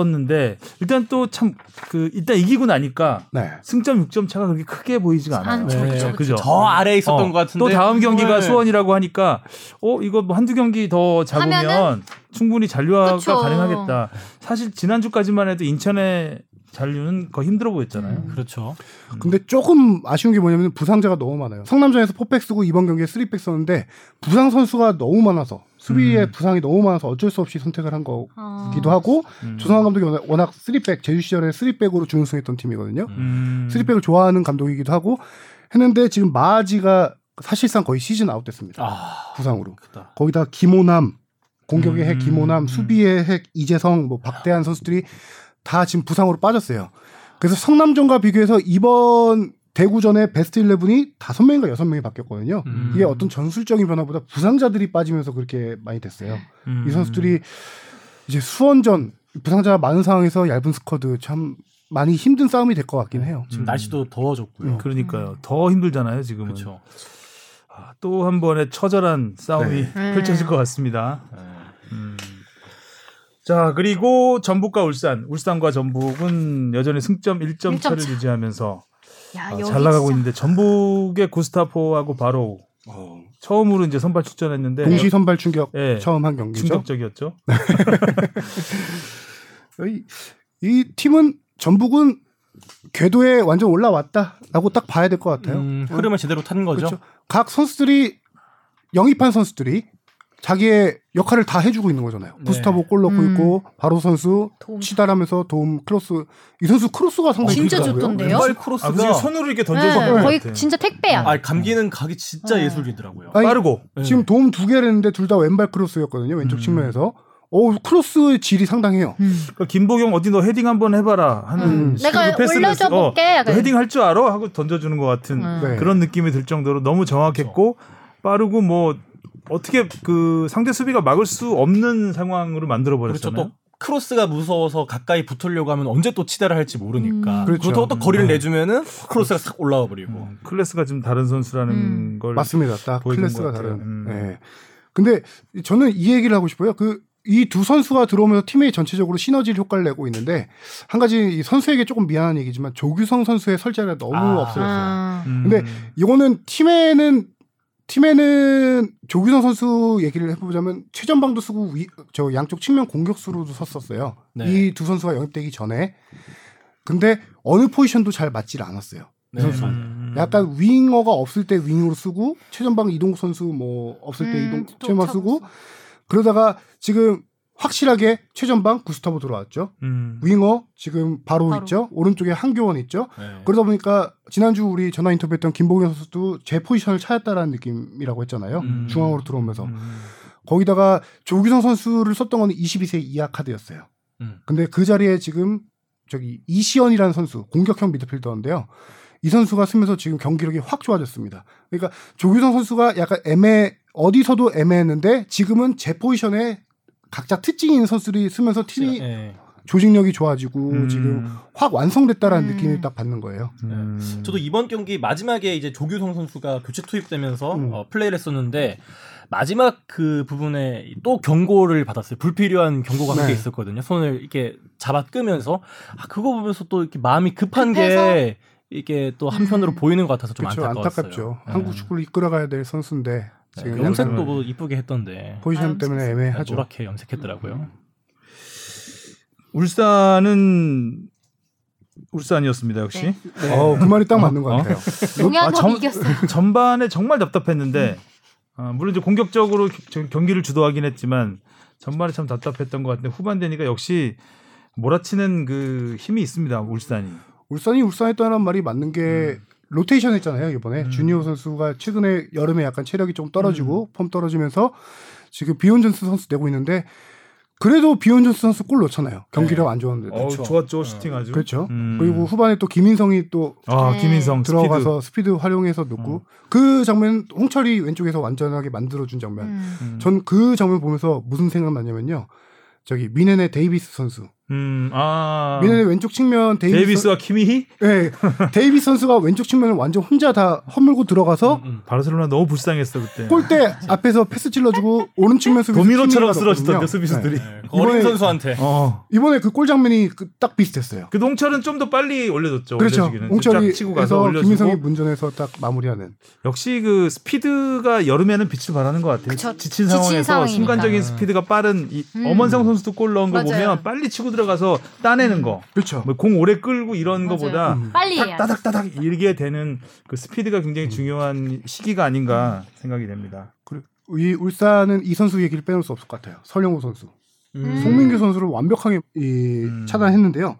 었는데 일단 또 참 그 일단 이기고 나니까 네. 승점 6점 차가 그렇게 크게 보이지가 않아요. 한- 그렇죠, 그렇죠. 그죠? 저 아래에 있었던 어, 것 같은데. 또 다음 경기가 네. 수원이라고 하니까 어 이거 뭐 한두 경기 더 잡으면 하면은? 충분히 잔류가 그쵸. 가능하겠다. 사실 지난주까지만 해도 인천의 잔류는 거의 힘들어 보였잖아요. 음. 그렇죠. 근데 조금 아쉬운 게 뭐냐면 부상자가 너무 많아요. 성남전에서 포백 쓰고 이번 경기에 쓰리백 썼는데 부상 선수가 너무 많아서 수비에 음. 부상이 너무 많아서 어쩔 수 없이 선택을 한 어. 거기도 하고 음. 조성환 감독이 워낙, 쓰리백 제주 시절에 쓰리백으로 준우승했던 팀이거든요. 음. 쓰리백을 좋아하는 감독이기도 하고 했는데 지금 마하지가 사실상 거의 시즌 아웃됐습니다. 아, 부상으로. 크다. 거기다 김호남 공격의 핵 음. 김호남 수비의 핵 이재성 뭐 박대한 선수들이 다 지금 부상으로 빠졌어요. 그래서 성남전과 비교해서 이번 대구전에 베스트 11이 다섯 명인가 여섯 명이 바뀌었거든요. 음. 이게 어떤 전술적인 변화보다 부상자들이 빠지면서 그렇게 많이 됐어요. 음. 이 선수들이 이제 수원전 부상자가 많은 상황에서 얇은 스쿼드 참 많이 힘든 싸움이 될 것 같긴 해요. 지금 음. 날씨도 더워졌고요. 음, 그러니까요. 더 힘들잖아요, 지금은. 그렇죠. 아, 또한 번의 처절한 싸움이 네. 펼쳐질 것 같습니다. 네. 음. 자, 그리고 전북과 울산. 울산과 전북은 여전히 승점 1점 일점 차를 차. 유지하면서 야, 아, 잘 나가고 진짜. 있는데 전북의 구스타포하고 바로 처음으로 이제 선발 출전했는데 동시 선발 충격 예, 처음 한 경기죠. 충격적이었죠. 이, 이 팀은 전북은 궤도에 완전 올라왔다라고 딱 봐야 될 것 같아요. 음, 흐름을 제대로 타는 거죠. 그렇죠. 각 선수들이 영입한 선수들이 자기의 역할을 다 해주고 있는 거잖아요. 네. 구스타보 골 넣고 음. 있고 바로 선수 도움. 치달하면서 도움 크로스 이 선수 크로스가 상당히 진짜. 좋던데요? 왼발 아, 크로스가 그냥 손으로 이렇게 네, 던져서 것 거의 같아. 진짜 택배야. 아, 감기는 각이 진짜 네. 예술이더라고요. 아니, 빠르고. 네. 지금 도움 두 개를 했는데 둘 다 왼발 크로스였거든요. 왼쪽 음. 측면에서. 어 크로스의 질이 상당해요. 음. 그러니까 김보경 어디 너 헤딩 한번 해봐라 하는 음. 내가 패스를 올려줘. 어, 볼게. 너 약간. 헤딩 할 줄 알아 하고 던져주는 것 같은 음. 네. 그런 느낌이 들 정도로 너무 정확했고 빠르고 뭐 어떻게 그 상대 수비가 막을 수 없는 상황으로 만들어 그렇죠. 버렸잖아요. 또 크로스가 무서워서 가까이 붙으려고 하면 언제 또 치달을 할지 모르니까. 음. 그렇죠. 그렇다고 또 거리를 음. 내주면은 크로스가 싹 올라와 버리고. 음, 클래스가 좀 다른 선수라는 음. 걸 맞습니다. 딱 클래스가. 다른. 음. 네. 근데 저는 이 얘기를 하고 싶어요. 그 이 두 선수가 들어오면서 팀의 전체적으로 시너지 효과를 내고 있는데 한 가지 이 선수에게 조금 미안한 얘기지만 조규성 선수의 설자가 너무 아. 없어졌어요. 아. 음. 근데 이거는 팀에는 팀에는 조규성 선수 얘기를 해보자면 최전방도 쓰고 위, 저 양쪽 측면 공격수로도 섰었어요. 네. 이두 선수가 영입되기 전에. 근데 어느 포지션도 잘 맞질 않았어요. 이 네. 선수. 음. 약간 윙어가 없을 때 윙으로 쓰고 최전방 이동 선수 뭐 없을 때 음, 이동 차고 쓰고. 그러다가 지금 확실하게 최전방 구스타보 들어왔죠. 음. 윙어 지금 바로, 바로. 있죠. 오른쪽에 한교원 있죠. 네. 그러다 보니까 지난주 우리 전화 인터뷰했던 김보경 선수도 제 포지션을 찾았다라는 느낌이라고 했잖아요. 음. 중앙으로 들어오면서 음. 거기다가 조규성 선수를 썼던 건 22세 이하 카드였어요. 음. 근데 그 자리에 지금 저기 이시연이라는 선수 공격형 미드필더인데요. 이 선수가 쓰면서 지금 경기력이 확 좋아졌습니다. 그러니까 조규성 선수가 약간 애매 어디서도 애매했는데 지금은 제 포지션에 각자 특징 있는 선수들이 쓰면서 팀이 네. 조직력이 좋아지고 음. 지금 확 완성됐다라는 음. 느낌을 딱 받는 거예요. 음. 저도 이번 경기 마지막에 이제 조규성 선수가 교체 투입되면서 음. 어, 플레이를 했었는데 마지막 그 부분에 또 경고를 받았어요. 불필요한 경고가 네. 있었거든요. 손을 이렇게 잡아 끄면서 아 그거 보면서 또 이렇게 마음이 급한 급해서? 게 이게 또 한편으로 음. 보이는 것 같아서 좀 그렇죠. 안타까웠어요. 안타깝죠. 네. 한국 축구를 이끌어가야 될 선수인데 지금 네, 염색도 뭐 이쁘게 했던데 포지션 아, 때문에 애매하죠. 노랗게 염색했더라고요. 울산은 울산이었습니다 역시. 어, 그 말이 딱 맞는 것 어? 같아요. 동양컵 아, 점- 이겼어요. 전반에 정말 답답했는데 아, 물론 이제 공격적으로 겨- 경기를 주도하긴 했지만 전반에 참 답답했던 것 같은데 후반 되니까 역시 몰아치는 그 힘이 있습니다 울산이. 울산이 울산했다는 말이 맞는 게 로테이션 했잖아요 이번에 음. 주니오 선수가 최근에 여름에 약간 체력이 좀 떨어지고 폼 떨어지면서 지금 비욘 존슨 선수 내고 있는데 그래도 비욘 존슨 선수 골 넣잖아요 경기력 안 좋은데 어, 좋았죠 슈팅 아주. 그렇죠 음. 그리고 후반에 또 김인성이 또 아 네. 김인성 들어가서 스피드, 활용해서 넣고 어. 그 장면 홍철이 왼쪽에서 완전하게 만들어준 장면 음. 스피드. 음. 전 그 장면 보면서 무슨 생각 나냐면요 저기 뮌헨의 데이비스 선수 음, 아 뮌헨의 왼쪽 측면 데이비스, 데이비스 와 키미히 네, 데이비스 선수가 왼쪽 측면을 완전 혼자 다 허물고 들어가서 음, 음. 바르셀로나 너무 불쌍했어 그때. 골대 앞에서 패스 찔러주고 오른 측면 수비 도미노처럼 쓰러지던데 수비수들이. 네, 어린 이번에- 선수한테 어. 이번에 그 골 장면이 그- 딱 비슷했어요. 그 홍철은 좀 더 빨리 올려줬죠. 그렇죠. 쫙 치고 가서. 김인성이 문전에서 딱 마무리하는. 역시 그 스피드가 여름에는 빛을 발하는 것 같아요. 그쵸. 지친 지친 상황에서 상황이니까. 순간적인 스피드가 빠른 이 음. 엄원상 선수도 골 넣은 거 맞아요. 보면 빨리 치고 들어 가서 따내는 거. 그렇죠. 뭐 공 오래 끌고 이런 맞아요. 거보다 음. 빨리 딱 해야 돼. 따닥 따닥 일게 되는 그 스피드가 굉장히 중요한 시기가 아닌가 생각이 됩니다. 그리고 이 울산은 이 선수 얘기를 빼놓을 수 없을 것 같아요. 설영우 선수. 음. 송민규 선수를 완벽하게 이 음. 차단했는데요.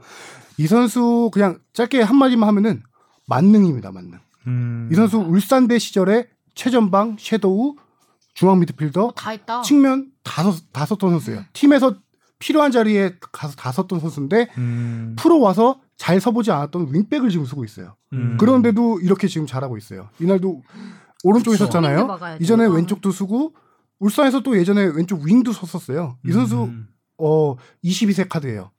이 선수 그냥 짧게 한 마디만 하면은 만능입니다. 만능. 음. 이 선수 울산대 시절에 최전방, 섀도우, 중앙 미드필더, 다 했다. 측면 다섯 다 썼던 선수예요. 팀에서 필요한 자리에 가서 다 썼던 선수인데 음. 프로 와서 잘 서보지 않았던 윙백을 지금 쓰고 있어요. 음. 그런데도 이렇게 지금 잘하고 있어요. 이날도 오른쪽에 그쵸. 섰잖아요. 이전에 어. 왼쪽도 쓰고 울산에서 또 예전에 왼쪽 윙도 섰었어요. 이 선수 음. 어 22세 카드예요.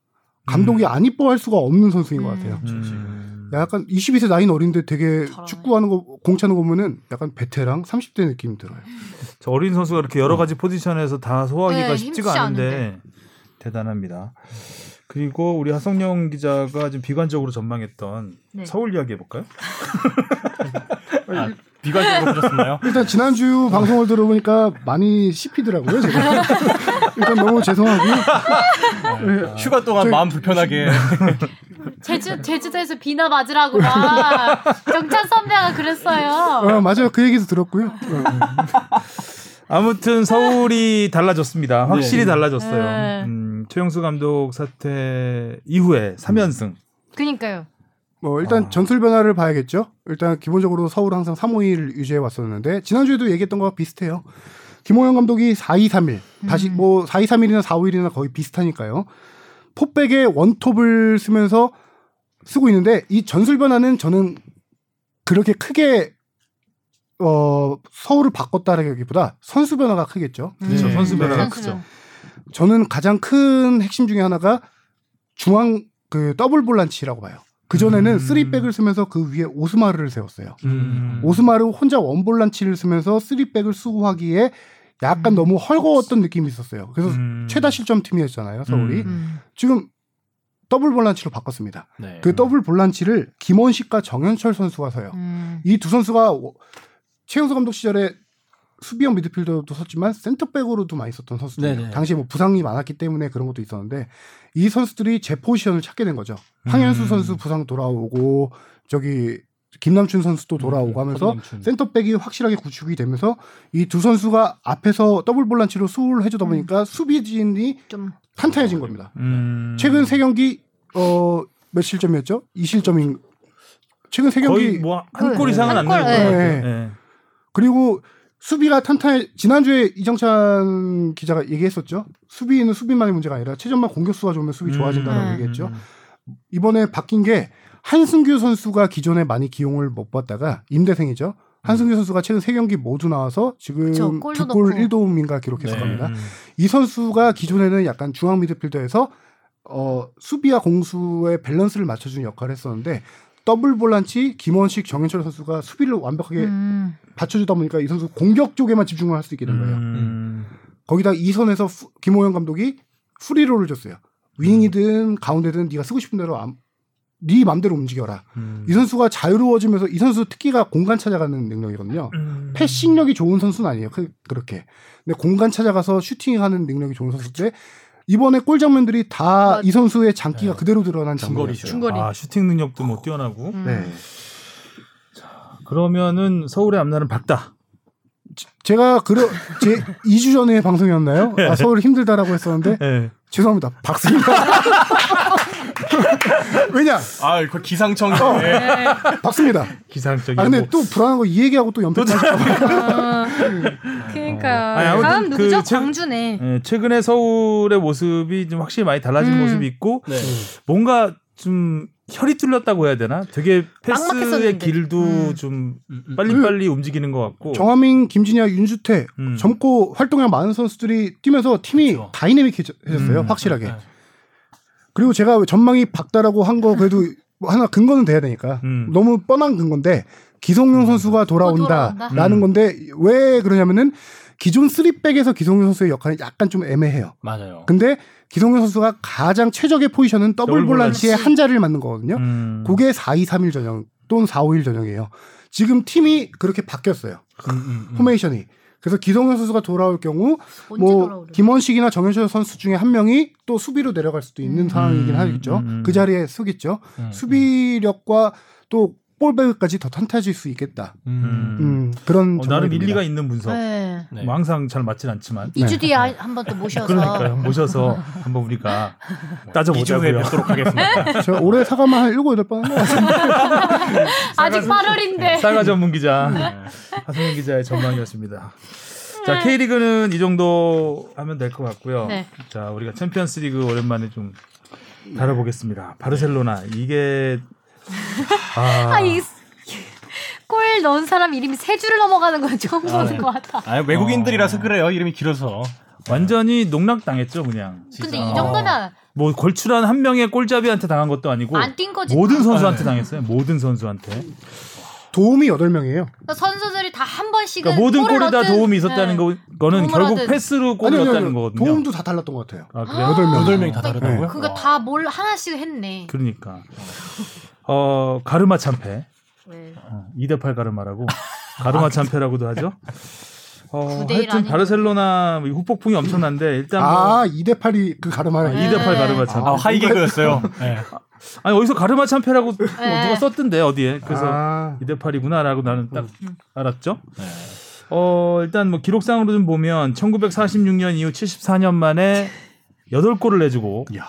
감독이 안 이뻐할 수가 없는 선수인 것 음. 같아요. 음. 약간 22세 나이는 어린데 되게 잘하네. 축구하는 거 공차는 거 보면은 약간 베테랑 30대 느낌이 들어요. 저 어린 선수가 이렇게 여러 가지 포지션에서 다 소화하기가 네, 쉽지가 힘쓰지 않은데 대단합니다. 그리고 우리 하성룡 기자가 좀 비관적으로 전망했던 네. 서울 이야기 해볼까요? 아, 비관적으로 보셨나요? 일단 지난주 방송을 들어보니까 많이 씹히더라고요. 제가. 일단 너무 죄송하고요. 휴가 동안 저희- 마음 불편하게 제주 제주도에서 비나 맞으라고 막 경찬 선배가 그랬어요. 어, 맞아요. 그 얘기도 들었고요. 어. 아무튼 서울이 달라졌습니다. 확실히 네. 달라졌어요. 네. 음, 최영수 감독 사태 이후에 3연승. 그니까요. 뭐 일단 아. 전술 변화를 봐야겠죠. 일단 기본적으로 서울은 항상 3-5-1을 유지해 왔었는데 지난주에도 얘기했던 거와 비슷해요. 김호영 감독이 4-2-3-1 다시 음. 뭐 4-2-3-1이나 4-5-1이나 거의 비슷하니까요. 포백에 원톱을 쓰면서 쓰고 있는데 이 전술 변화는 저는 그렇게 크게 어 서울을 바꿨다라기보다 선수 변화가 크겠죠. 그렇죠. 네. 선수 변화가 음. 선수는. 크죠. 저는 가장 큰 핵심 중에 하나가 중앙 그 더블 볼란치라고 봐요. 그 전에는 음. 쓰리백을 쓰면서 그 위에 오스마르를 세웠어요. 음. 오스마르 혼자 원볼란치를 쓰면서 쓰리백을 구축하기에 약간 너무 헐거웠던 느낌이 있었어요. 그래서 음. 최다 실점 팀이었잖아요, 서울이. 음. 음. 지금 더블 볼란치로 바꿨습니다. 네. 그 더블 볼란치를 김원식과 정현철 선수가 서요. 음. 이 두 선수가 워- 최용수 감독 시절에 수비형 미드필더도 섰지만 센터백으로도 많이 썼던. 네네. 당시에 뭐 부상이 많았기 때문에 그런 것도 있었는데 이 선수들이 제 포지션을 찾게 된 거죠. 황현수 음. 선수 부상 돌아오고 저기 김남춘 선수도 돌아오고 하면서 김남춘. 센터백이 확실하게 구축이 되면서 이 두 선수가 앞에서 더블 볼란치로 수를 해주다 보니까 수비진이 좀 탄탄해진 겁니다. 음. 최근 세 경기 어 몇 실점이었죠? 2실점인 최근 세 경기 뭐한 네. 골 이상은 안한 골, 넣을 것 네. 같아요. 네. 그리고 수비가 탄탄해 지난주에 이정찬 기자가 얘기했었죠. 수비는 수비만의 문제가 아니라 최전방 공격수가 좋으면 수비 좋아진다라고 음. 얘기했죠. 이번에 바뀐 게 한승규 선수가 기존에 많이 기용을 못 받다가 임대생이죠. 한승규 선수가 최근 세 경기 모두 나와서 지금 두 골 넣고. 1도움인가 기록했을 네. 겁니다. 음. 이 선수가 기존에는 약간 중앙 미드필더에서 어, 수비와 공수의 밸런스를 맞춰주는 역할을 했었는데 더블 볼란치 김원식 정현철 선수가 수비를 완벽하게 음. 받쳐주다 보니까 이 선수 공격 쪽에만 집중을 할 수 있게 된 거예요. 음. 거기다 이 선에서 후- 김호영 감독이 프리롤을 줬어요. 윙이든 가운데든 네가 서고 싶은 대로 암- 네 맘대로 움직여라. 음. 이 선수가 자유로워지면서 이 선수 특기가 공간 찾아가는 능력이거든요. 음. 패싱력이 좋은 선수는 아니에요. 그, 그렇게. 근데 공간 찾아가서 슈팅하는 능력이 좋은 선수인데 이번에 골 장면들이 다 이 선수의 장기가 네. 그대로 드러난 장면이죠. 중거리. 아 슈팅 능력도 뭐 뛰어나고. 음. 네. 그러면은 서울의 앞날은 밝다. 제가 그러 제 2주 전에 방송이었나요? 아, 서울 힘들다라고 했었는데 네. 죄송합니다. 박습니다. 왜냐? 아, 그 기상청. 어. 네. 박습니다. 기상적인. 아 근데 뭐. 또 불안한 거 이 얘기하고 또 봐. 아, 그러니까 아니, 아무튼 다음 그 누구죠? 책- 광주네. 예, 최근에 서울의 모습이 좀 확실히 많이 달라진 음. 모습이 있고 네. 뭔가 좀 혈이 뚫렸다고 해야 되나? 되게 패스의. 길도 음. 좀 음, 음. 빨리빨리 움직이는 것 같고. 정하민, 김진야, 윤주태 음. 젊고 활동량 많은 선수들이 뛰면서 팀이 그렇죠. 다이내믹해졌어요. 음. 확실하게. 네. 그리고 제가 전망이 밝다라고 한 거 그래도 뭐 하나 근거는 돼야 되니까 음. 너무 뻔한 근건데 기성용 선수가 돌아온다라는 돌아온다? 음. 건데 왜 그러냐면은 기존 3백에서 기성용 선수의 역할이 약간 좀 애매해요. 맞아요. 근데 기성용 선수가 가장 최적의 포지션은 더블 볼란치의 볼란치. 한 자리를 맡는 거거든요. 음. 그게 4-2-3-1 전형 또는 4-5-1 전형이에요. 지금 팀이 그렇게 바뀌었어요. 음, 음, 음. 포메이션이. 그래서 기성용 선수가 돌아올 경우 뭐 돌아오려? 김원식이나 정현철 선수 중에 한 명이 또 수비로 내려갈 수도 있는 음. 상황이긴 음, 하겠죠. 음, 음. 그 자리에 서겠죠. 음, 수비력과 또 볼백까지 더 탄탄해질 수 있겠다. 음. 음, 그런 어, 나름. 일리가 있는 분석. 네. 네. 뭐 항상 잘 맞진 않지만. 2주 뒤에 한번 또 모셔서 그러니까요. 모셔서 한번 우리가 따져보자고요. 2주 후에 뵙도록 하겠습니다. 제가 올해 사과만 한 7, 8번 한것 같아요. 아직 8월인데. 사과 전문 기자 하승현 기자의 전망이었습니다. 자 K리그는 이 정도 하면 될 것 같고요. 네. 자 우리가 챔피언스 리그 오랜만에 좀 다뤄보겠습니다. 바르셀로나 이게 아, 아, 이, 골 넣은 사람 이름이 세 줄을 넘어가는 건 처음 아, 보는 네. 것 같아. 아, 외국인들이라서 그래요. 이름이 길어서. 완전히 농락당했죠 그냥. 근데 진짜. 이 정도면 뭐 걸출한 한 명의 골잡이한테 당한 것도 아니고 안 뛴 거지. 모든 다. 선수한테 네. 당했어요. 모든 선수한테. 도움이 8명이에요. 그러니까 선수들이 다 한 번씩은 그러니까 모든 골이 다 도움이 있었다는 네. 거, 도움을 결국 하든. 패스로 골을 아니, 넣었다는 거거든요. 도움도 다 달랐던 것 같아요. 아, 그래요? 여덟 명. 여덟 명이 다 네. 다르다고요? 그러니까 다뭘 하나씩 했네. 그러니까 어 가르마 참패 네. 어, 2대8 가르마라고 가르마 참패라고도 하죠. 어, 9대1 하여튼. 바르셀로나 이 후폭풍이 엄청난데 일단 뭐 아, 2대 8이 그 가르마를. 네. 2대 8 가르마 참패. 아, 하이 개그였어요. 네. 아니 어디서 가르마 참패라고 뭐 네. 누가 썼던데 어디에 그래서 아, 2대 8이구나라고 나는 딱 음. 알았죠. 네. 어 일단 뭐 기록상으로 좀 보면 1946년 이후 74년 만에 8골을 내주고 이야,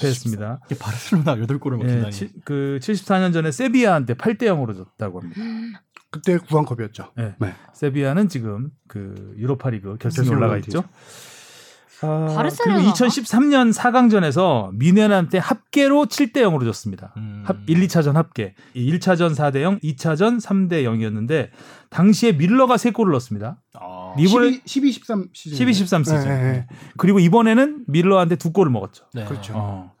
패했습니다. 이게 바르셀로나 8골을 예, 먹힌다니. 치- 그 74년 전에 세비야한테 8대 0으로 졌다고 합니다. 그때 구한컵이었죠. 네. 네. 세비야는 지금 그 유로파리그 결승에 올라가 있죠. 아? 그리고 2013년 4강전에서 뮌헨한테 합계로 7대 0으로 졌습니다. 음. 합 1, 2차전 합계. 1차전 4대 0, 2차전 3대 0이었는데 당시에 뮐러가 3골을 넣었습니다. 아. 이번에 12, 13 시즌. 12, 13 시즌. 네, 네, 네. 그리고 이번에는 뮐러한테 두 골을 먹었죠. 네. 그렇죠. 어.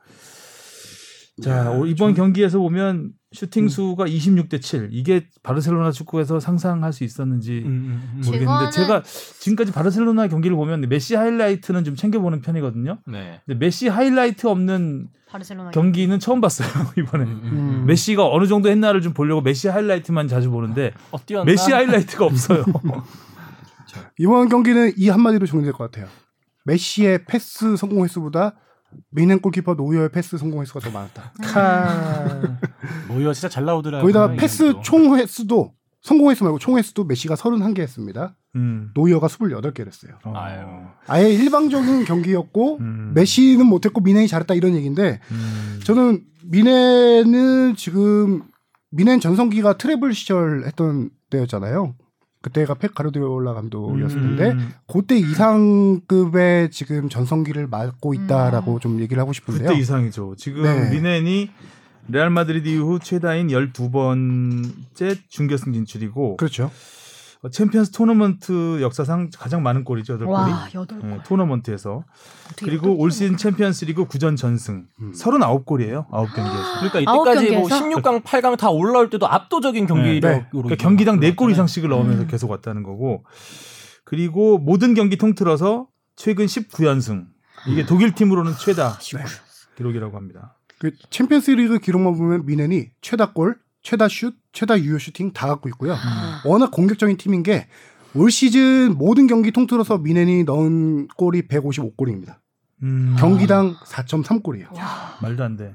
자, 오- 이번 경기에서 보면 슈팅 수가 26대 7. 이게 바르셀로나 축구에서 상상할 수 있었는지 음, 음, 음. 모르겠는데 제거는- 제가 지금까지 바르셀로나 경기를 보면 메시 하이라이트는 좀 챙겨 보는 편이거든요. 네. 근데 메시 하이라이트 없는 바르셀로나 경기는 처음 봤어요 이번에. 음, 음. 음. 메시가 어느 정도 했나를 좀 보려고 메시 하이라이트만 자주 보는데 어, 뛰었나? 메시 하이라이트가 없어요. 이번 경기는 이 한마디로 정리될 것 같아요. 메시의 패스 성공 횟수보다 뮌헨 골키퍼 노이어의 패스 성공 횟수가 더 많았다. 노이어 진짜 잘 나오더라고요. 거기다가 이 패스. 총 횟수도 성공 횟수 말고 총 횟수도 메시가 31개 했습니다. 음. 노이어가 28개를 했어요. 어. 아유. 아예 일방적인 경기였고 음. 메시는 못했고 뮌헨이 잘했다 이런 얘기인데 음. 저는 뮌헨은 지금 뮌헨 전성기가 트레블 시절 했던 때였잖아요. 그때가 펩 가르디올라 감독이었을 텐데 음. 그때 이상급의 지금 전성기를 맞고 있다라고 좀 얘기를 하고 싶은데요. 그때 이상이죠. 지금 네. 뮌헨이 레알 마드리드 이후 최다인 12번째 준결승 진출이고 그렇죠. 어, 챔피언스 토너먼트 역사상 가장 많은 골이죠. 8골이. 와 여덟 골. 네, 토너먼트에서. 그리고 올골 시즌 챔피언스 리그 9전 전승. 음. 39골이에요. 9경기에서. 그러니까 아홉 이때까지 뭐 경기에서? 16강, 8강 다 올라올 때도 압도적인 경기력으로 그러니까 경기당 4골 올라왔잖아요. 이상씩을 넣으면서 음. 계속 왔다는 거고. 그리고 모든 경기 통틀어서 최근 19연승. 이게 독일 팀으로는 최다 기록이라고 합니다. 그 챔피언스 리그 기록만 보면 뮌헨이 최다 골, 최다 슛, 최다 유효 슈팅 다 갖고 있고요. 워낙 공격적인 팀인 게 올 시즌 모든 경기 통틀어서 뮌헨이 넣은 골이 155골입니다. 음. 경기당 4.3골이에요. 말도 안 돼.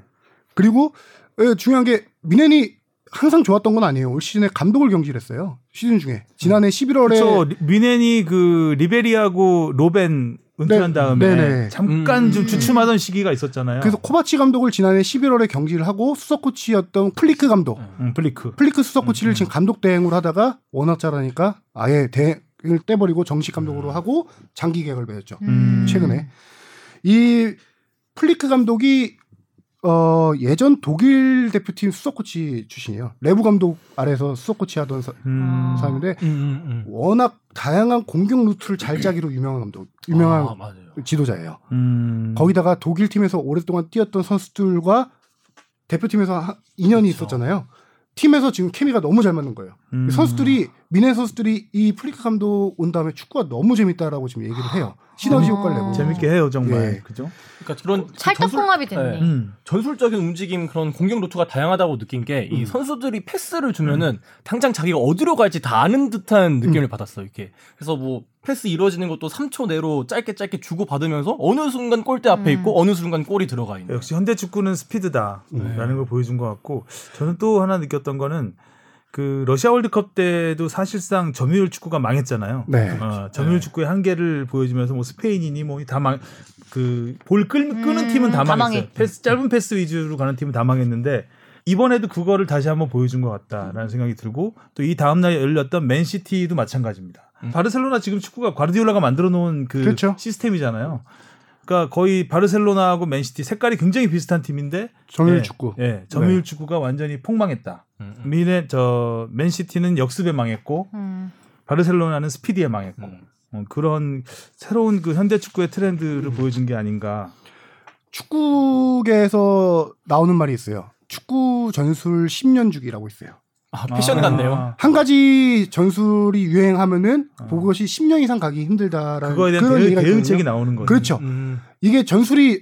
그리고 예, 중요한 게 뮌헨이 항상 좋았던 건 아니에요. 올 시즌에 감독을 경질했어요. 시즌 중에 지난해 11월에 저 뮌헨이 그 리베리하고 로벤 은퇴한 네, 다음에 네네. 잠깐 음, 좀 음, 주춤하던 시기가 있었잖아요. 그래서 코바치 감독을 지난해 11월에 경질을 하고 수석 코치였던 플리크 감독, 음, 플리크. 플리크 수석 코치를 지금 감독 대행으로 하다가 워낙 잘하니까 아예 대행을 떼버리고 정식 감독으로 하고 장기 계약을 맺었죠. 음. 최근에 이 플리크 감독이 어 예전 독일 대표팀 수석 코치 출신이에요. 뢰브 감독 아래서 수석 코치 하던 사, 음. 사람인데 음, 음, 음. 워낙 다양한 공격 루트를 잘 짜기로 유명한 감독, 유명한 아. 지도자예요. 음. 거기다가 독일 팀에서 오랫동안 뛰었던 선수들과 대표팀에서 한 2년이 그렇죠. 있었잖아요. 팀에서 지금 케미가 너무 잘 맞는 거예요. 음. 선수들이 뮌헨 선수들이 이 플리크 감독 온 다음에 축구가 너무 재밌다라고 지금 얘기를 해요. 시너지 아. 효과를 내고. 재밌게 해요 정말. 예. 그죠? 그러니까 그런 그 찰떡궁합이 됐네. 네. 음. 전술적인 움직임 그런 공격 루트가 다양하다고 느낀 게 이 음. 선수들이 패스를 주면은 당장 자기가 어디로 갈지 다 아는 듯한 느낌을 받았어요. 이렇게 그래서 뭐 패스 이루어지는 것도 3초 내로 짧게 짧게 주고 받으면서 어느 순간 골대 앞에 음. 있고 어느 순간 골이 들어가 있는. 역시 현대 축구는 스피드다라는 네. 걸 보여준 것 같고 저는 또 하나 느꼈던 거는 그 러시아 월드컵 때도 사실상 점유율 축구가 망했잖아요. 네. 어, 점유율 네. 축구의 한계를 보여주면서 뭐 스페인이니 뭐다망그볼 끄는 음, 팀은 다 다 망했어요. 망했- 패스 짧은 패스 위주로 가는 팀은 다 망했는데 이번에도 그거를 다시 한번 보여준 것 같다라는 생각이 들고 또 이 다음 날 열렸던 맨시티도 마찬가지입니다. 음. 바르셀로나 지금 축구가 과르디올라가 만들어 놓은 그 그렇죠. 시스템이잖아요. 그러니까 거의 바르셀로나하고 맨시티 색깔이 굉장히 비슷한 팀인데 점유율 예, 축구. 예, 점유율 네. 축구가 완전히 폭망했다. 음, 음. 미네 저 맨시티는 역습에 망했고 음. 바르셀로나는 스피디에 망했고 음. 어, 그런 새로운 그 현대 축구의 트렌드를 보여준 게 아닌가. 축구계에서 나오는 말이 있어요. 축구 전술 10년 주기라고 있어요. 아, 패션 같네요. 한 가지 전술이 유행하면은 어. 그것이 10년 이상 가기 힘들다라는 그거에 대한 그런 대응, 얘기가 대응책이. 나오는 거죠. 그렇죠. 음. 이게 전술이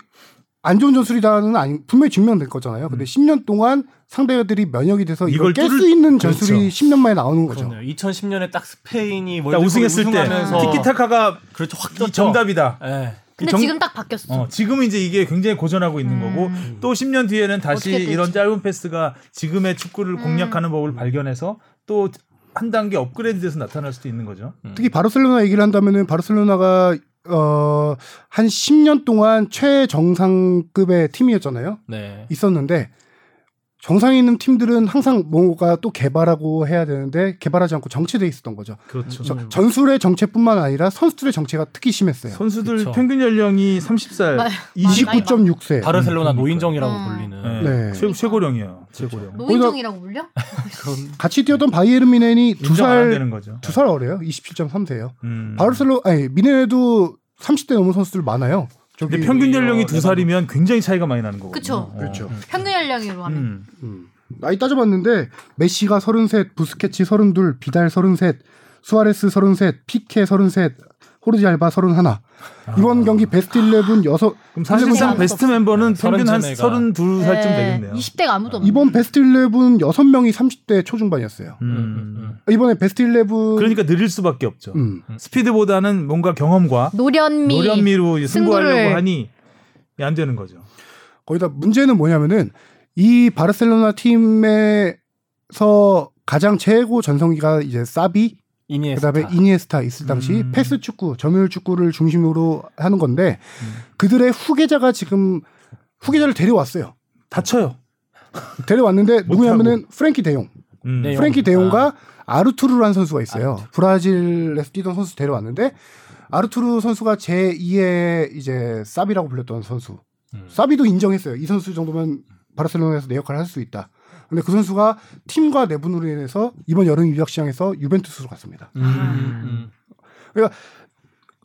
안 좋은 전술이다는 아니 분명히 증명될 거잖아요. 근데 10년 동안 상대들이 면역이 돼서 이걸 음. 깰수 뚫을- 있는 전술이 그렇죠. 10년 만에 나오는 거죠. 그렇네요. 2010년에 딱 스페인이 딱 월드컵 우승했을 때 티키타카가 그렇죠 확 떴죠. 정답이다. 예. 근데 정- 지금 딱 바뀌었어. 어, 지금은 이제 이게 굉장히 고전하고 있는 음. 거고 또 10년 뒤에는 다시. 이런 짧은 패스가 지금의 축구를 음. 공략하는 법을 발견해서 또 한 단계 업그레이드돼서 나타날 수도 있는 거죠. 특히 바르셀로나 얘기를 한다면은 바르셀로나가 어, 한 10년 동안 최정상급의 팀이었잖아요. 네. 있었는데 정상에 있는 팀들은 항상 뭔가 또 개발하고 해야 되는데 개발하지 않고 정체돼 있었던 거죠. 그렇죠. 저- 전술의 정체뿐만 아니라 선수들의 정체가 특히 심했어요. 선수들 그쵸. 평균 연령이 30살 맞아요. 29.6세. 바르셀로나 음, 노인정이라고 음. 불리는. 네. 네. 최, 최고령이에요. 최고령. 노인정이라고 불려? 같이 뛰었던 바이에른 뮌헨이 인정 안 두살 되는 거죠. 두살 어려요. 27.3세예요. 음. 바르셀로 아니 뮌헨에도 30대 넘은 선수들 많아요. 근데 평균 연령이 두 레반도프. 살이면 굉장히 차이가 많이 나는 거거든요. 그쵸. 어. 그렇죠. 평균 연령으로 하면. 음. 음. 나이 따져봤는데 메시가 33, 부스케츠 32, 비달 33, 수아레스 33, 피케 33, 호르지 알바 31. 이번 경기 베스트 11 여섯 그럼 사실상 베스트 멤버는 평균 한 서른 32살쯤 네, 되겠네요. 20대가 아무도 없네. 이번 베스트 11 6명이 30대 초중반이었어요. 음. 음, 음. 이번에 베스트 11 그러니까 느릴 수밖에 없죠. 음. 스피드보다는 뭔가 경험과 노련미. 노련미로 승부하려고 승부를- 하니 안 되는 거죠. 거기다 문제는 뭐냐면은 이 바르셀로나 팀에서 가장 최고 전성기가 이제 사비 이니에스타. 그다음에 이니에스타 있을 당시 음. 패스 축구, 점유율 축구를 중심으로 하는 건데 음. 그들의 후계자가 지금 후계자를 데려왔어요. 다쳐요. 데려왔는데 누구냐면은 프렝키 데용. 음. 네. 프렝키 데용과 아르투르라는 선수가 있어요. 브라질에서 뛰던 선수 데려왔는데 아르투르 선수가 제 2의 이제 사비라고 불렸던 선수. 음. 사비도 인정했어요. 이 선수 정도면 바르셀로나에서 내 역할을 할 수 있다. 근데 그 선수가 팀과 내분으로 인해서 이번 여름 유학 시장에서 유벤투스로 갔습니다. 음,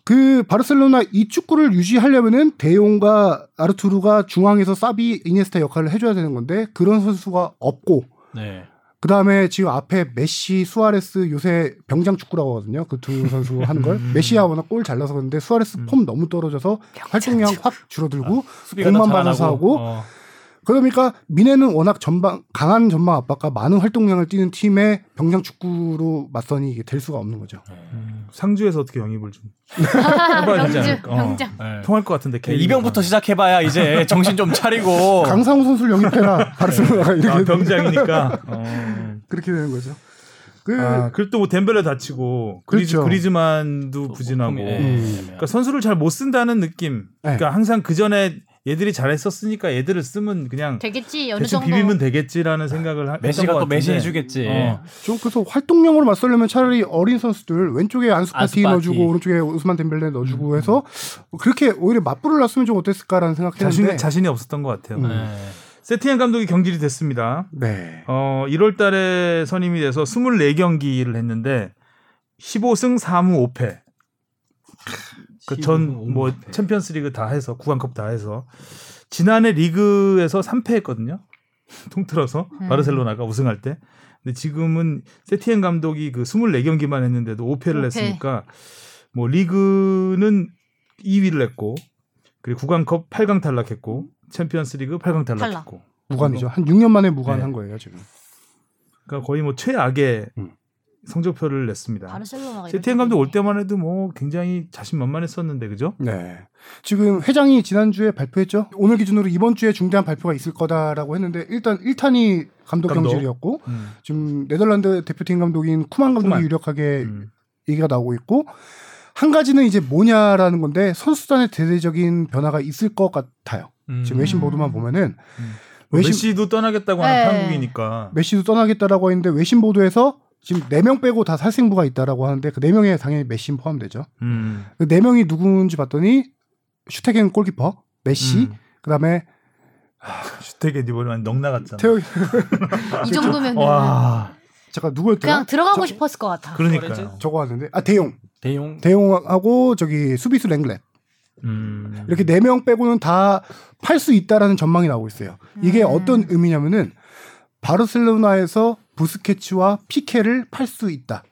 그 바르셀로나 이 축구를 유지하려면은 데용과 아르투르가 중앙에서 사비 이니에스타 역할을 해줘야 되는 건데 그런 선수가 없고 네. 그 다음에 지금 앞에 메시, 수아레스 요새 병장 축구라고 하거든요. 그 두 선수 하는 걸 메시가 워낙 골 잘 넣어서 그런데 수아레스 폼 너무 떨어져서 활동량 확 줄어들고 수비가 공만 더 받아서 하고 어. 그러니까 미네는 워낙 전방 강한 전방 압박과 많은 활동량을 띠는 팀의 병장 축구로 맞서니 이게 될 수가 없는 거죠. 음, 상주에서 어떻게 영입을 좀 해봐야 되지 병장, 않을까? 어. 병장. 네. 통할 것 같은데 K 이병부터 시작해봐야 이제 정신 좀 차리고 강상우 선수를 영입해라 바르셀로나가 이렇게 아, 병장이니까. 어. 그렇게 되는 거죠. 그 아, 그리고 또뭐 덴벨레 다치고 그리즈, 그렇죠. 그리즈만도 부진하고. 예, 음. 그러니까 선수를 잘 못 쓴다는 느낌. 네. 그러니까 항상 그 전에 얘들이 잘했었으니까 얘들을 쓰면 그냥 되겠지 어느 대충 정도. 비비면 되겠지라는 생각을 하, 메시가 또 메시 같은데. 해주겠지. 어. 좀 그래서 활동량으로 맞서려면 차라리 어린 선수들 왼쪽에 안수파티 안수 파티. 넣어주고 오른쪽에 우스만 덴벨레 넣어주고 해서 그렇게 오히려 맞불을 놨으면 좀 어땠을까라는 생각했는데 자신 자신이 없었던 것 같아요. 음. 네. 세티엔 감독이 경질이 됐습니다. 네. 어, 1월 달에 선임이 돼서 24경기를 했는데 15승 4무 5패. 그 전 뭐 챔피언스 리그 다 해서 국왕컵 다 해서 지난해 리그에서 3패 했거든요. 통틀어서 음. 바르셀로나가 우승할 때. 근데 지금은 세티엔 감독이 그 24경기만 했는데도 5패를 5패. 했으니까 뭐 리그는 2위를 했고 그리고 국왕컵 8강 탈락했고 챔피언스 리그 8강 탈락했고. 무관이죠. 한 6년 만에 무관한 네. 거예요 지금. 그러니까 거의 뭐 최악의 음. 성적표를 냈습니다. 바르셀로나가 세티엔 감독 올 때만 해도 뭐 굉장히 자신만만했었는데 그죠? 네. 지금 회장이 지난주에 발표했죠. 오늘 기준으로 이번 주에 중대한 발표가 있을 거다라고 했는데 일단 1탄이 감독, 감독. 경질이었고 음. 지금 네덜란드 대표팀 감독인 쿠만 감독이 쿠만. 유력하게 음. 얘기가 나오고 있고 한 가지는 이제 뭐냐라는 건데 선수단의 대대적인 변화가 있을 것 같아요. 음. 지금 외신 보도만 보면은 음. 외신 메시도 떠나겠다고 하는 네. 판국이니까 메시도 떠나겠다라고 했는데 외신 보도에서 지금 네 명 빼고 다 살생부가 있다라고 하는데 그 네 명에 당연히 메시 포함되죠. 음. 그 네 명이 누군지 봤더니 슈테겐 골키퍼, 메시, 음. 그다음에 슈테겐 이번에 넉 나갔잖아. 태호 이 정도면 와, 잠깐 누구였더라? 그냥 들어가고 저- 싶었을 것 같아. 그러니까요. 저거 하는데 아 데용, 데용 데용하고 저기 수비수 랑글레 음. 이렇게 네 명 빼고는 다 팔 수 있다라는 전망이 나오고 있어요. 이게 음. 어떤 의미냐면은 바르셀로나에서 부스케츠와 피케를 팔 수 있다.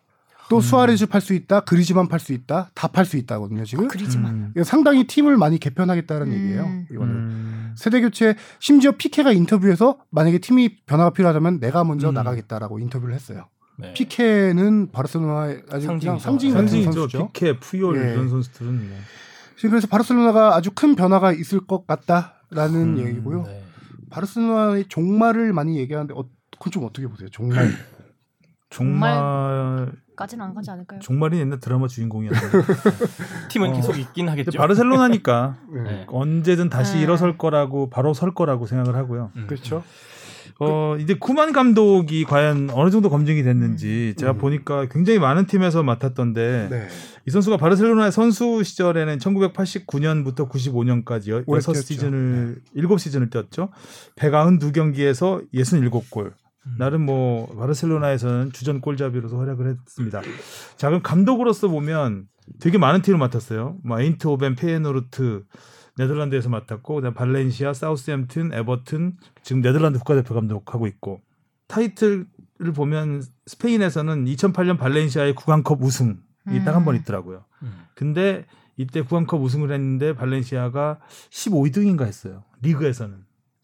또 수아레즈 팔 수 있다. 그리즈만 팔 수 있다. 다 팔 수 있다거든요. 지금 그리지만. 음. 이거 상당히 팀을 많이 개편하겠다는 음. 얘기예요. 이거는 음. 세대 교체 심지어 피케가 인터뷰에서 만약에 팀이 변화가 필요하다면 내가 먼저 음. 나가겠다라고 인터뷰를 했어요. 네. 피케는 바르셀로나의 아주 그냥 상징이죠. 상징 같은 상징이죠. 선수죠. 피케, 푸열 예. 이런 선수들은 뭐. 지금 그래서 바르셀로나가 아주 큰 변화가 있을 것 같다라는 음, 얘기고요. 네. 바르셀로나의 종말을 많이 얘기하는데 어, 그건 좀 어떻게 보세요? 종말. 정말 까지는 안 가지 않을까요? 종말이 옛날 드라마 주인공이었는데 팀은 어. 계속 있긴 하겠죠. 바르셀로나니까 네. 언제든 다시 네. 일어설 거라고 바로 설 거라고 생각을 하고요. 음. 그렇죠. 어 이제 쿠만 감독이 과연 어느 정도 검증이 됐는지 제가 음. 보니까 굉장히 많은 팀에서 맡았던데 네. 이 선수가 바르셀로나의 선수 시절에는 1989년부터 95년까지 오래 6 뛰었죠. 시즌을 7 시즌을 뛰었죠. 192경기에서 67골. 음. 나름 뭐 바르셀로나에서는 주전 골잡이로서 활약을 했습니다. 자 그럼 감독으로서 보면 되게 많은 팀을 맡았어요. 뭐 에인트호벤, 페예노르트 네덜란드에서 맡았고 그다음 발렌시아, 사우스햄튼, 에버튼 지금 네덜란드 국가대표 감독하고 있고 타이틀을 보면 스페인에서는 2008년 발렌시아의 구강컵 우승이 딱한번 음. 있더라고요. 음. 근데 이때 구강컵 우승을 했는데 발렌시아가 15위등인가 했어요. 리그에서는.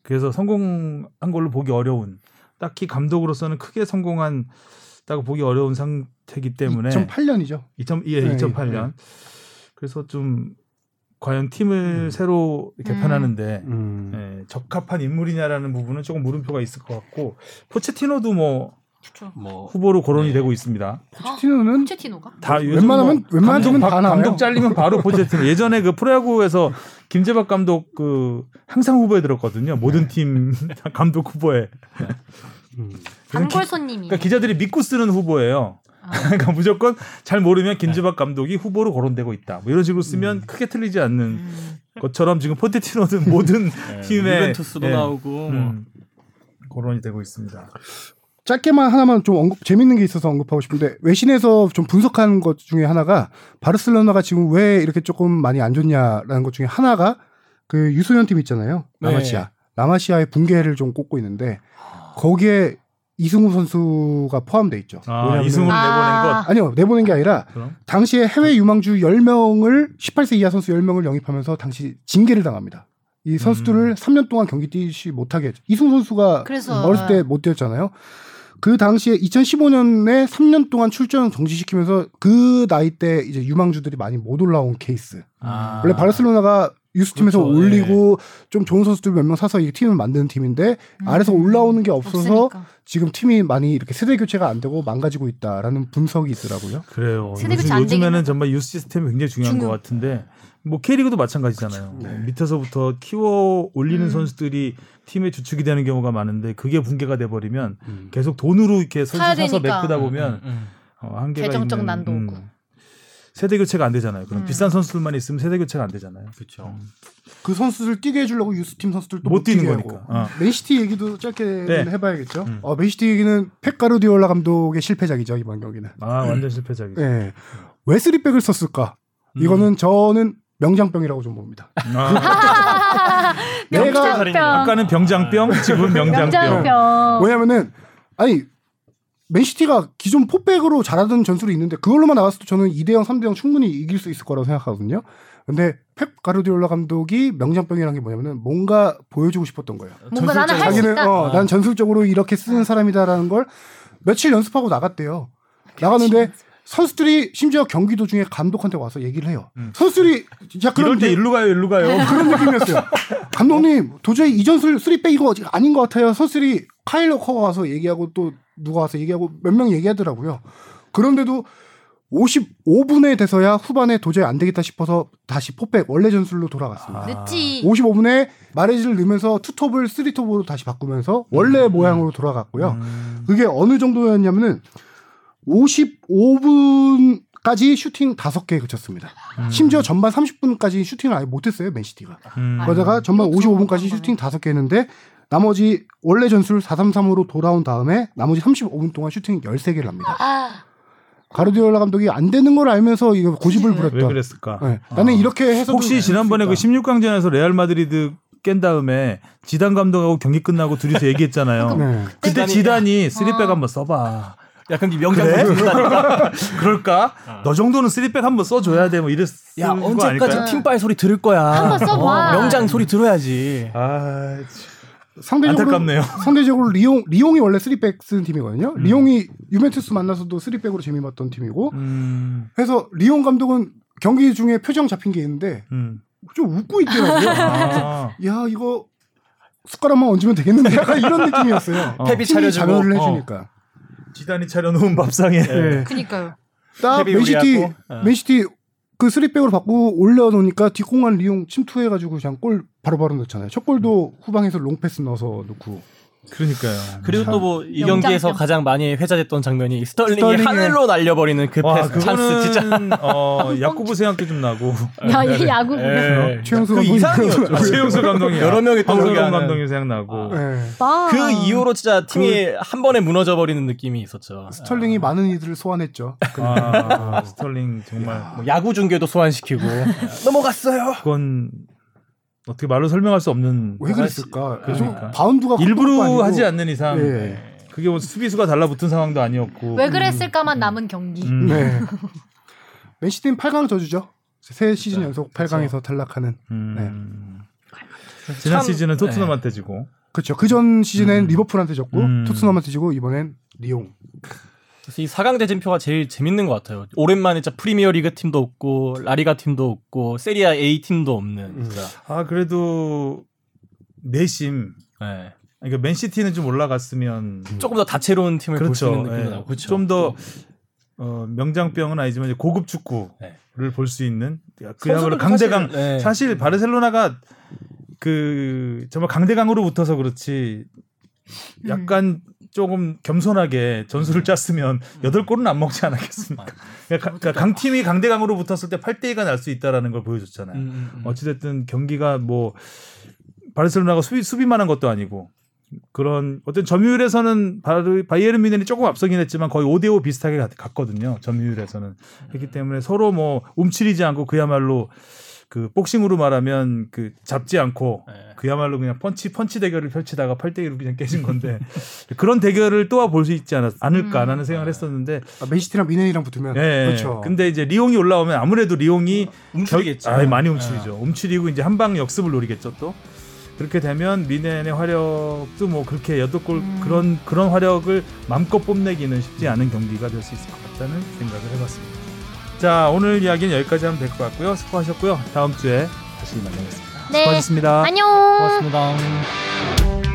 그래서 성공한 걸로 보기 어려운 딱히 감독으로서는 크게 성공한 다고 보기 어려운 상태이기 때문에 2008년이죠. 2000, 예, 네, 2008년. 그래서 좀 과연 팀을 새로 개편하는데 음. 예, 적합한 인물이냐라는 부분은 조금 물음표가 있을 것 같고 포체티노도 뭐 그렇죠. 뭐 후보로 거론이 네. 되고 있습니다. 포체티노는 포체티노가? 다 요즘 웬만하면- 뭐 웬만한 팀은 감독, 다 바- 나와요. 감독 잘리면 바로 포체티노. 예전에 그 프로야구에서 김재박 감독 그 항상 후보에 들었거든요. 모든 팀 감독 후보에. 음. 단골 손님이. 그러니까 기자들이 믿고 쓰는 후보예요. 아. 그러니까 무조건 잘 모르면 김재박 감독이 후보로 거론되고 있다. 뭐 이런 식으로 쓰면 크게 틀리지 않는 음. 것처럼 지금 포체티노는 모든 네. 팀의 유벤투스도 예, 나오고 뭐. 음, 거론이 되고 있습니다. 짧게만 하나만 좀 언급 재밌는 게 있어서 언급하고 싶은데 외신에서 좀 분석한 것 중에 하나가 바르셀로나가 지금 왜 이렇게 조금 많이 안 좋냐라는 것 중에 하나가 그 유소년 팀 있잖아요. 네. 라마시아. 라마시아의 붕괴를 좀 꼽고 있는데 거기에 이승우 선수가 포함돼 있죠. 아, 아. 내보낸 것. 아니요 내보낸 게 아니라 그럼? 당시에 해외 유망주 10명을 18세 이하 선수 10명을 영입하면서 당시 징계를 당합니다. 이 선수들을 3년 동안 경기 뛰지 못하게 했죠. 이승 선수가 그래서 어렸을 때 못 뛰었잖아요. 그 당시에 2015년에 3년 동안 출전 정지시키면서 그 나이 때 이제 유망주들이 많이 못 올라온 케이스. 아. 원래 바르셀로나가 유스팀에서 그렇죠. 올리고 좀 좋은 선수들 몇 명 사서 이 팀을 만드는 팀인데 아래서 올라오는 게 없어서 음. 없으니까. 지금 팀이 많이 이렇게 세대 교체가 안 되고 망가지고 있다라는 분석이 있더라고요. 그래요. 세대 교체 요즘, 안 요즘에는. 정말 유스 시스템이 굉장히 중요한 중요. 것 같은데 뭐 K리그도 마찬가지잖아요. 그렇죠. 네. 밑에서부터 키워 올리는 음. 선수들이 팀의 주축이 되는 경우가 많은데 그게 붕괴가 돼 버리면 음. 계속 돈으로 이렇게 선수 사서. 메꾸다 보면 음, 음. 어, 한계가 재정적 있는, 난도 음, 오고. 세대 교체가 안 되잖아요. 그럼 음. 비싼 선수들만 있으면 세대 교체가 안 되잖아요. 그렇죠. 그 선수들 뛰게 해주려고 유스팀 선수들도 못 못, 뛰는 뛰게 거니까. 하고. 어. 맨시티 얘기도 짧게 네. 해봐야겠죠. 음. 어, 맨시티 얘기는 펩 가르디올라 감독의 실패작이죠 이번 경기는. 아 완전 실패작이죠. 예. 왜 쓰리백을 썼을까? 음. 이거는 저는 명장병이라고 좀 봅니다. 아, 내가 명장병. 아까는 병장병, 지금 명장병. 명장병. 왜냐면은 아니 맨시티가 기존 포백으로 잘하던 전술이 있는데 그걸로만 나갔어도 저는 2대 0, 3대 0 충분히 이길 수 있을 거라고 생각하거든요. 근데 펩 가르디올라 감독이 명장병이라는 게 뭐냐면은 뭔가 보여주고 싶었던 거예요. 뭔가 나는 할수 자기는 있다. 어, 난 전술적으로 이렇게 쓰는 사람이다라는 걸 며칠 연습하고 나갔대요. 나갔는데 선수들이 심지어 경기 도중에 감독한테 와서 얘기를 해요. 음. 선수들이 야 그런 이럴 때 일로 가요, 일로 가요. 그런 느낌이었어요. 감독님 도저히 이 전술 3백 이거 아닌 것 같아요. 선수들이 카일 워커가 와서 얘기하고 또 누가 와서 얘기하고 몇 명 얘기하더라고요. 그런데도 55분에 돼서야 후반에 도저히 안 되겠다 싶어서 다시 포백 원래 전술로 돌아갔습니다. 늦지. 55분에 마레즈를 넣으면서 투톱을 쓰리톱으로 다시 바꾸면서 원래 모양으로 돌아갔고요. 음. 그게 어느 정도였냐면은 55분 까지 슈팅 5개 그쳤습니다. 심지어 전반 30분까지 슈팅을 아예 못했어요 맨시티가. 음. 그러다가 전반 이거 55분까지 그런 슈팅 5개 했는데 나머지 원래 전술 433으로 돌아온 다음에 나머지 35분 동안 슈팅 13개를 합니다. 아, 과르디올라 감독이 안 되는 걸 알면서 이거 고집을 왜 부렸던. 왜 그랬을까? 네. 나는 이렇게 해서 혹시 지난번에 그 16강전에서 레알 마드리드 깬 다음에 지단 감독하고 경기 끝나고 둘이서 얘기했잖아요. 네. 그때 지단이- 지단이 쓰리백 어. 한번 써봐. 약간 이 명장병 그래? 그럴까? 너 정도는 쓰리백 한번 써줘야 돼. 뭐 이랬을 야거 언제까지 아닐까요? 팀빨 소리 들을 거야. 한번 써봐. 어, 명장 소리 들어야지. 아, 상대적으로 안타깝네요. 상대적으로 리옹 리옹이 원래 3백 쓰는 팀이거든요. 음. 리옹이 유벤투스 만나서도 3백으로 재미봤던 팀이고 음, 그래서 리옹 감독은 경기 중에 표정 잡힌 게 있는데 음. 좀 웃고 있더라고요. 아, 야 이거 숟가락만 얹으면 되겠는데 약간 이런 느낌이었어요. 어. 펩이 팀이 차려주고, 자멸을 어. 해주니까. 지단이 차려놓은 밥상에. 네. 그니까요. 딱 맨시티 어. 맨시티 그 3백으로 바꾸고 올려놓으니까 뒷공간 리옹 침투해가지고 그냥 골 바로 바로 넣잖아요. 첫 골도 후방에서 롱패스 넣어서 넣고. 그러니까요. 그리고 또 뭐 이. 경기에서 가장 많이 회자됐던 장면이 스털링이 스털링의- 하늘로 날려버리는 그 와, 패스 찬스 진짜. 그거는 어, 야구부 생각도 좀 나고. 야, 얘 야구구나. 예. 최용수 그 감독이 이상이었죠. 아, 최용수 감독이 여러 명이 하는- 감독이 생각나고. 네. 빠. 그 이후로 진짜 팀이 한 번에 무너져 버리는 느낌이 있었죠. 스털링이 많은 이들을 소환했죠. 아, 스털링 정말 뭐 야구 중계도 소환시키고 넘어갔어요. 그건 어떻게 말로 설명할 수 없는 왜 그랬을까? 그러니까. 바운드가 일부러. 하지 않는 이상 예. 그게 뭐 수비수가 달라붙은 상황도 아니었고 왜 그랬을까만 남은 경기. 음. 네. 맨시티는 8강 저주죠. 세 시즌 연속 8강에서 탈락하는. 음. 지난 참- 시즌은 토트넘한테 지고 그렇죠. 그 전 시즌엔 음. 리버풀한테 졌고 음. 토트넘한테 지고 이번엔 리옹. 그래서 이 4강 대진표가 제일 재밌는 것 같아요. 오랜만에 진짜 프리미어 리그 팀도 없고 라리가 팀도 없고 세리아 A 팀도 없는. 진짜. 아 그래도 내심 네. 그러니까 맨시티는 좀 올라갔으면 조금 더 다채로운 팀을 볼수 그렇죠. 있는 느낌도 예. 나고 그렇죠. 좀더 어, 명장병은 아니지만 이제 고급 축구를 네. 볼수 있는 그야말로 강대강 사실, 네. 사실 바르셀로나가 그 정말 강대강으로 붙어서 그렇지 약간 조금 겸손하게 전술을 짰으면 여덟 골은 안 먹지 않았겠습니까? 그러니까, 가- 그러니까 강팀이 강대강으로 붙었을 때 8대 2가 날 수 있다라는 걸 보여줬잖아요. 음, 음, 음. 어찌됐든 경기가 뭐 바르셀로나가 수비 수비만한 것도 아니고 그런 어떤 점유율에서는 바이에른 뮌헨이 조금 앞서긴 했지만 거의 5대5 비슷하게 갔, 갔거든요. 점유율에서는 그렇기 때문에 서로 뭐 움츠리지 않고 그야말로 그 복싱으로 말하면 그 잡지 않고 네. 그야말로 그냥 펀치 펀치 대결을 펼치다가 8대 1로 그냥 깨진 건데 그런 대결을 또볼수 있지 않았, 않을까 라는 음. 생각을 했었는데 아, 맨시티랑 미넨이랑 붙으면 예. 그렇죠. 근데 이제 리옹이 올라오면 아무래도 리옹이 움츠리겠죠. 아, 많이 움츠리죠. 움츠리고 이제 한방 역습을 노리겠죠 또. 그렇게 되면 미넨의 화력도 뭐 그렇게 여덟 골 음. 그런 그런 화력을 마음껏 뽐내기는 쉽지 않은 경기가 될 수 있을 것 같다는 생각을 해봤습니다. 자 오늘 이야기는 여기까지 하면 될 것 같고요. 수고하셨고요. 다음 주에 다시 만나겠습니다. 네. 수고하셨습니다. 안녕. 고맙습니다.